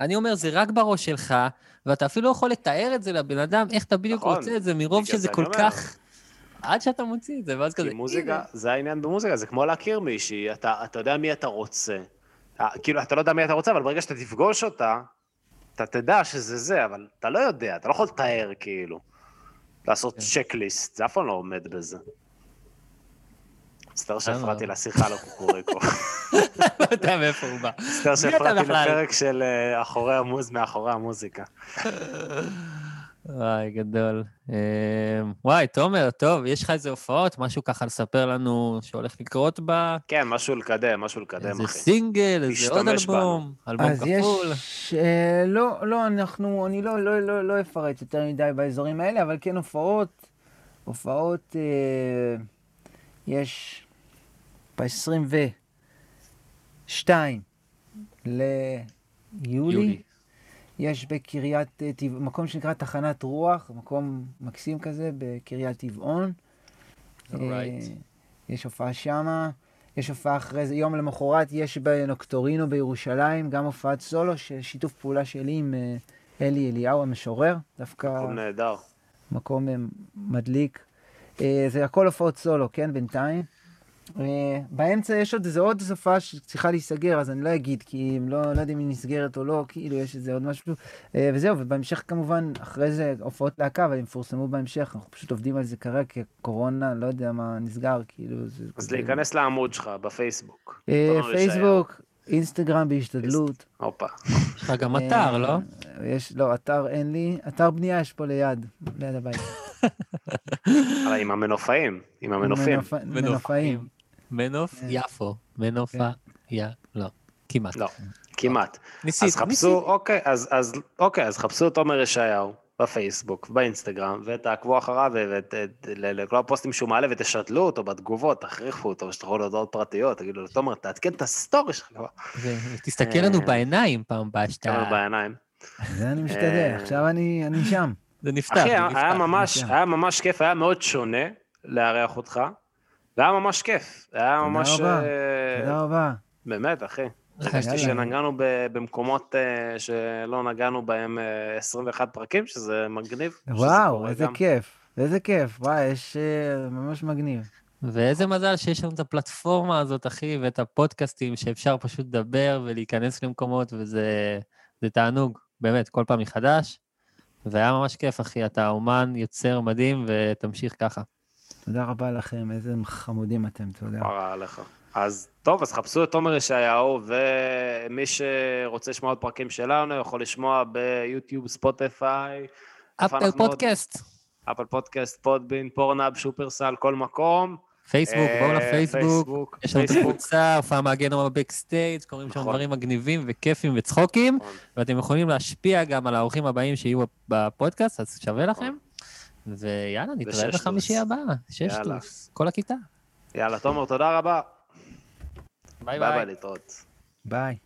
אני אומר, זה רק בראש שלך, ואתה אפילו לא יכול לתאר את זה לבן אדם, איך אתה בדיוק נכון, רוצה את זה, מרוב שזה זה כל. כך... עד שאתה מוציא את זה, ואז כזה... כי מוזיקה, זה העניין במוזיקה, זה כמו להכיר מישהי, אתה, יודע מי אתה רוצה. כאילו, אתה לא יודע מי אתה רוצה, אבל ברגע שאתה תפגוש אותה, אתה תדע שזה זה, אבל אתה לא יודע, אתה לא יכול לתאר, כאילו. לעשות כן. צ'קליסט, זה אף פעם לא עומד בזה. מצטער שהפרעתי לא. לשיחה על הקוקוריקו. לא יודע מאיפה הוא בא. מצטער שהפרעתי? לפרק של אה, אחורי המוז, מאחורי המוזיקה. <laughs> וואי, גדול. אה, וואי, תומר, טוב, יש לך איזה הופעות, משהו ככה לספר לנו שהולך לקרות בה? כן, משהו לקדם, משהו לקדם, איזה אחי. סינגל, איזה עוד להשתמש בנו. אלבום, אלבום אז כפול. יש, אה, לא, לא, אנחנו, אני לא, לא, לא, לא אפרט יותר מדי באזורים האלה, אבל כן הופעות, הופעות, אה, יש ב-22 ליולי, יולי. יש בקריית, אה, מקום שנקרא תחנת רוח, מקום מקסים כזה בקריית טבעון. Alright. אה, יש הופעה שמה, יש הופעה אחרי זה, יום למחרת יש בנוקטורינו בירושלים, גם הופעת סולו, של שיתוף פעולה שלי עם אה, אלי אליהו המשורר, דווקא מקום נהדר. מקום מדליק. זה הכל הופעות סולו, כן, בינתיים. אה, באמצע יש עוד איזה עוד הופעה שצריכה להיסגר, אז אני לא אגיד, כי אם לא, לא יודע אם היא נסגרת או לא, כאילו יש איזה עוד משהו. אה, וזהו, ובהמשך כמובן, אחרי זה הופעות להקה, אבל הם יפורסמו בהמשך, אנחנו פשוט עובדים על זה כרגע, כי הקורונה, לא יודע מה נסגר, כאילו זה... אז כזה- להיכנס לעמוד שלך בפייסבוק. אה, תומר פייסבוק, אינסטגרם בהשתדלות. הופה. יש לך גם אתר, לא? יש, לא, אתר אין לי, אתר בנייה יש פה ליד, ליד הבית. <laughs> עם המנופאים, עם המנופים. מנופ- מנופאים. מנוף כן. יפו. מנופה, יא, לא. כמעט. לא, כמעט. ניסית, אז חפשו, אוקיי, אז, אז, אוקיי, אז חפשו את עומר ישעיהו, בפייסבוק, באינסטגרם, ותעקבו אחריו, ולכל הפוסטים שהוא מעלה, ותשתלו אותו בתגובות, תכריחו אותו, שתראו לו הודעות פרטיות, תגידו לו, תומר, תעדכן את הסטורי שלך כבר. ותסתכל לנו אה, בעיניים פעם הבאה שאתה... כמה בעיניים. זה אני משתדל, אה. עכשיו אני שם. זה נפתח, אחי, זה נפתח. נפתח. היה ממש כיף, היה מאוד שונה לארח אותך, והיה ממש כיף. היה תודה ממש... רבה. אה, תודה רבה. באמת, אחי. הרגשתי. שנגענו במקומות אה, שלא נגענו בהם אה, 21 פרקים, שזה מגניב. וואו, איזה. כיף. איזה כיף. וואי, יש אה, ממש מגניב. ואיזה מזל שיש לנו את הפלטפורמה הזאת, אחי, ואת הפודקאסטים שאפשר פשוט לדבר ולהיכנס למקומות, וזה זה תענוג, באמת, כל פעם מחדש. והיה ממש כיף, אחי, אתה אומן, יוצר מדהים, ותמשיך ככה. תודה רבה לכם, איזה חמודים אתם, תודה. כפרה עליך. אז טוב, אז חפשו את תומר ישעיהו, ומי שרוצה לשמוע עוד פרקים שלנו, יכול לשמוע ביוטיוב, ספוטיפיי, Apple עוד? Podcast, Apple Podcast, Podbean, Pornhub, שופרסל, כל מקום. פייסבוק, בואו אה, לפייסבוק. פייסבוק, יש לנו את. הקבוצה, הופעה מהגיהנום ב backstage, קורים שם נכון. דברים מגניבים וכיפים וצחוקים, נכון. ואתם יכולים להשפיע גם על האורחים הבאים שיהיו בפודקאסט, אז שווה לכם. ויאללה, נתראה. בחמישי הבא, יאללה. ששטוס, כל הכיתה. יאללה, תומר, תודה רבה. ביי ביי ביי, ביי. להתראות. ביי.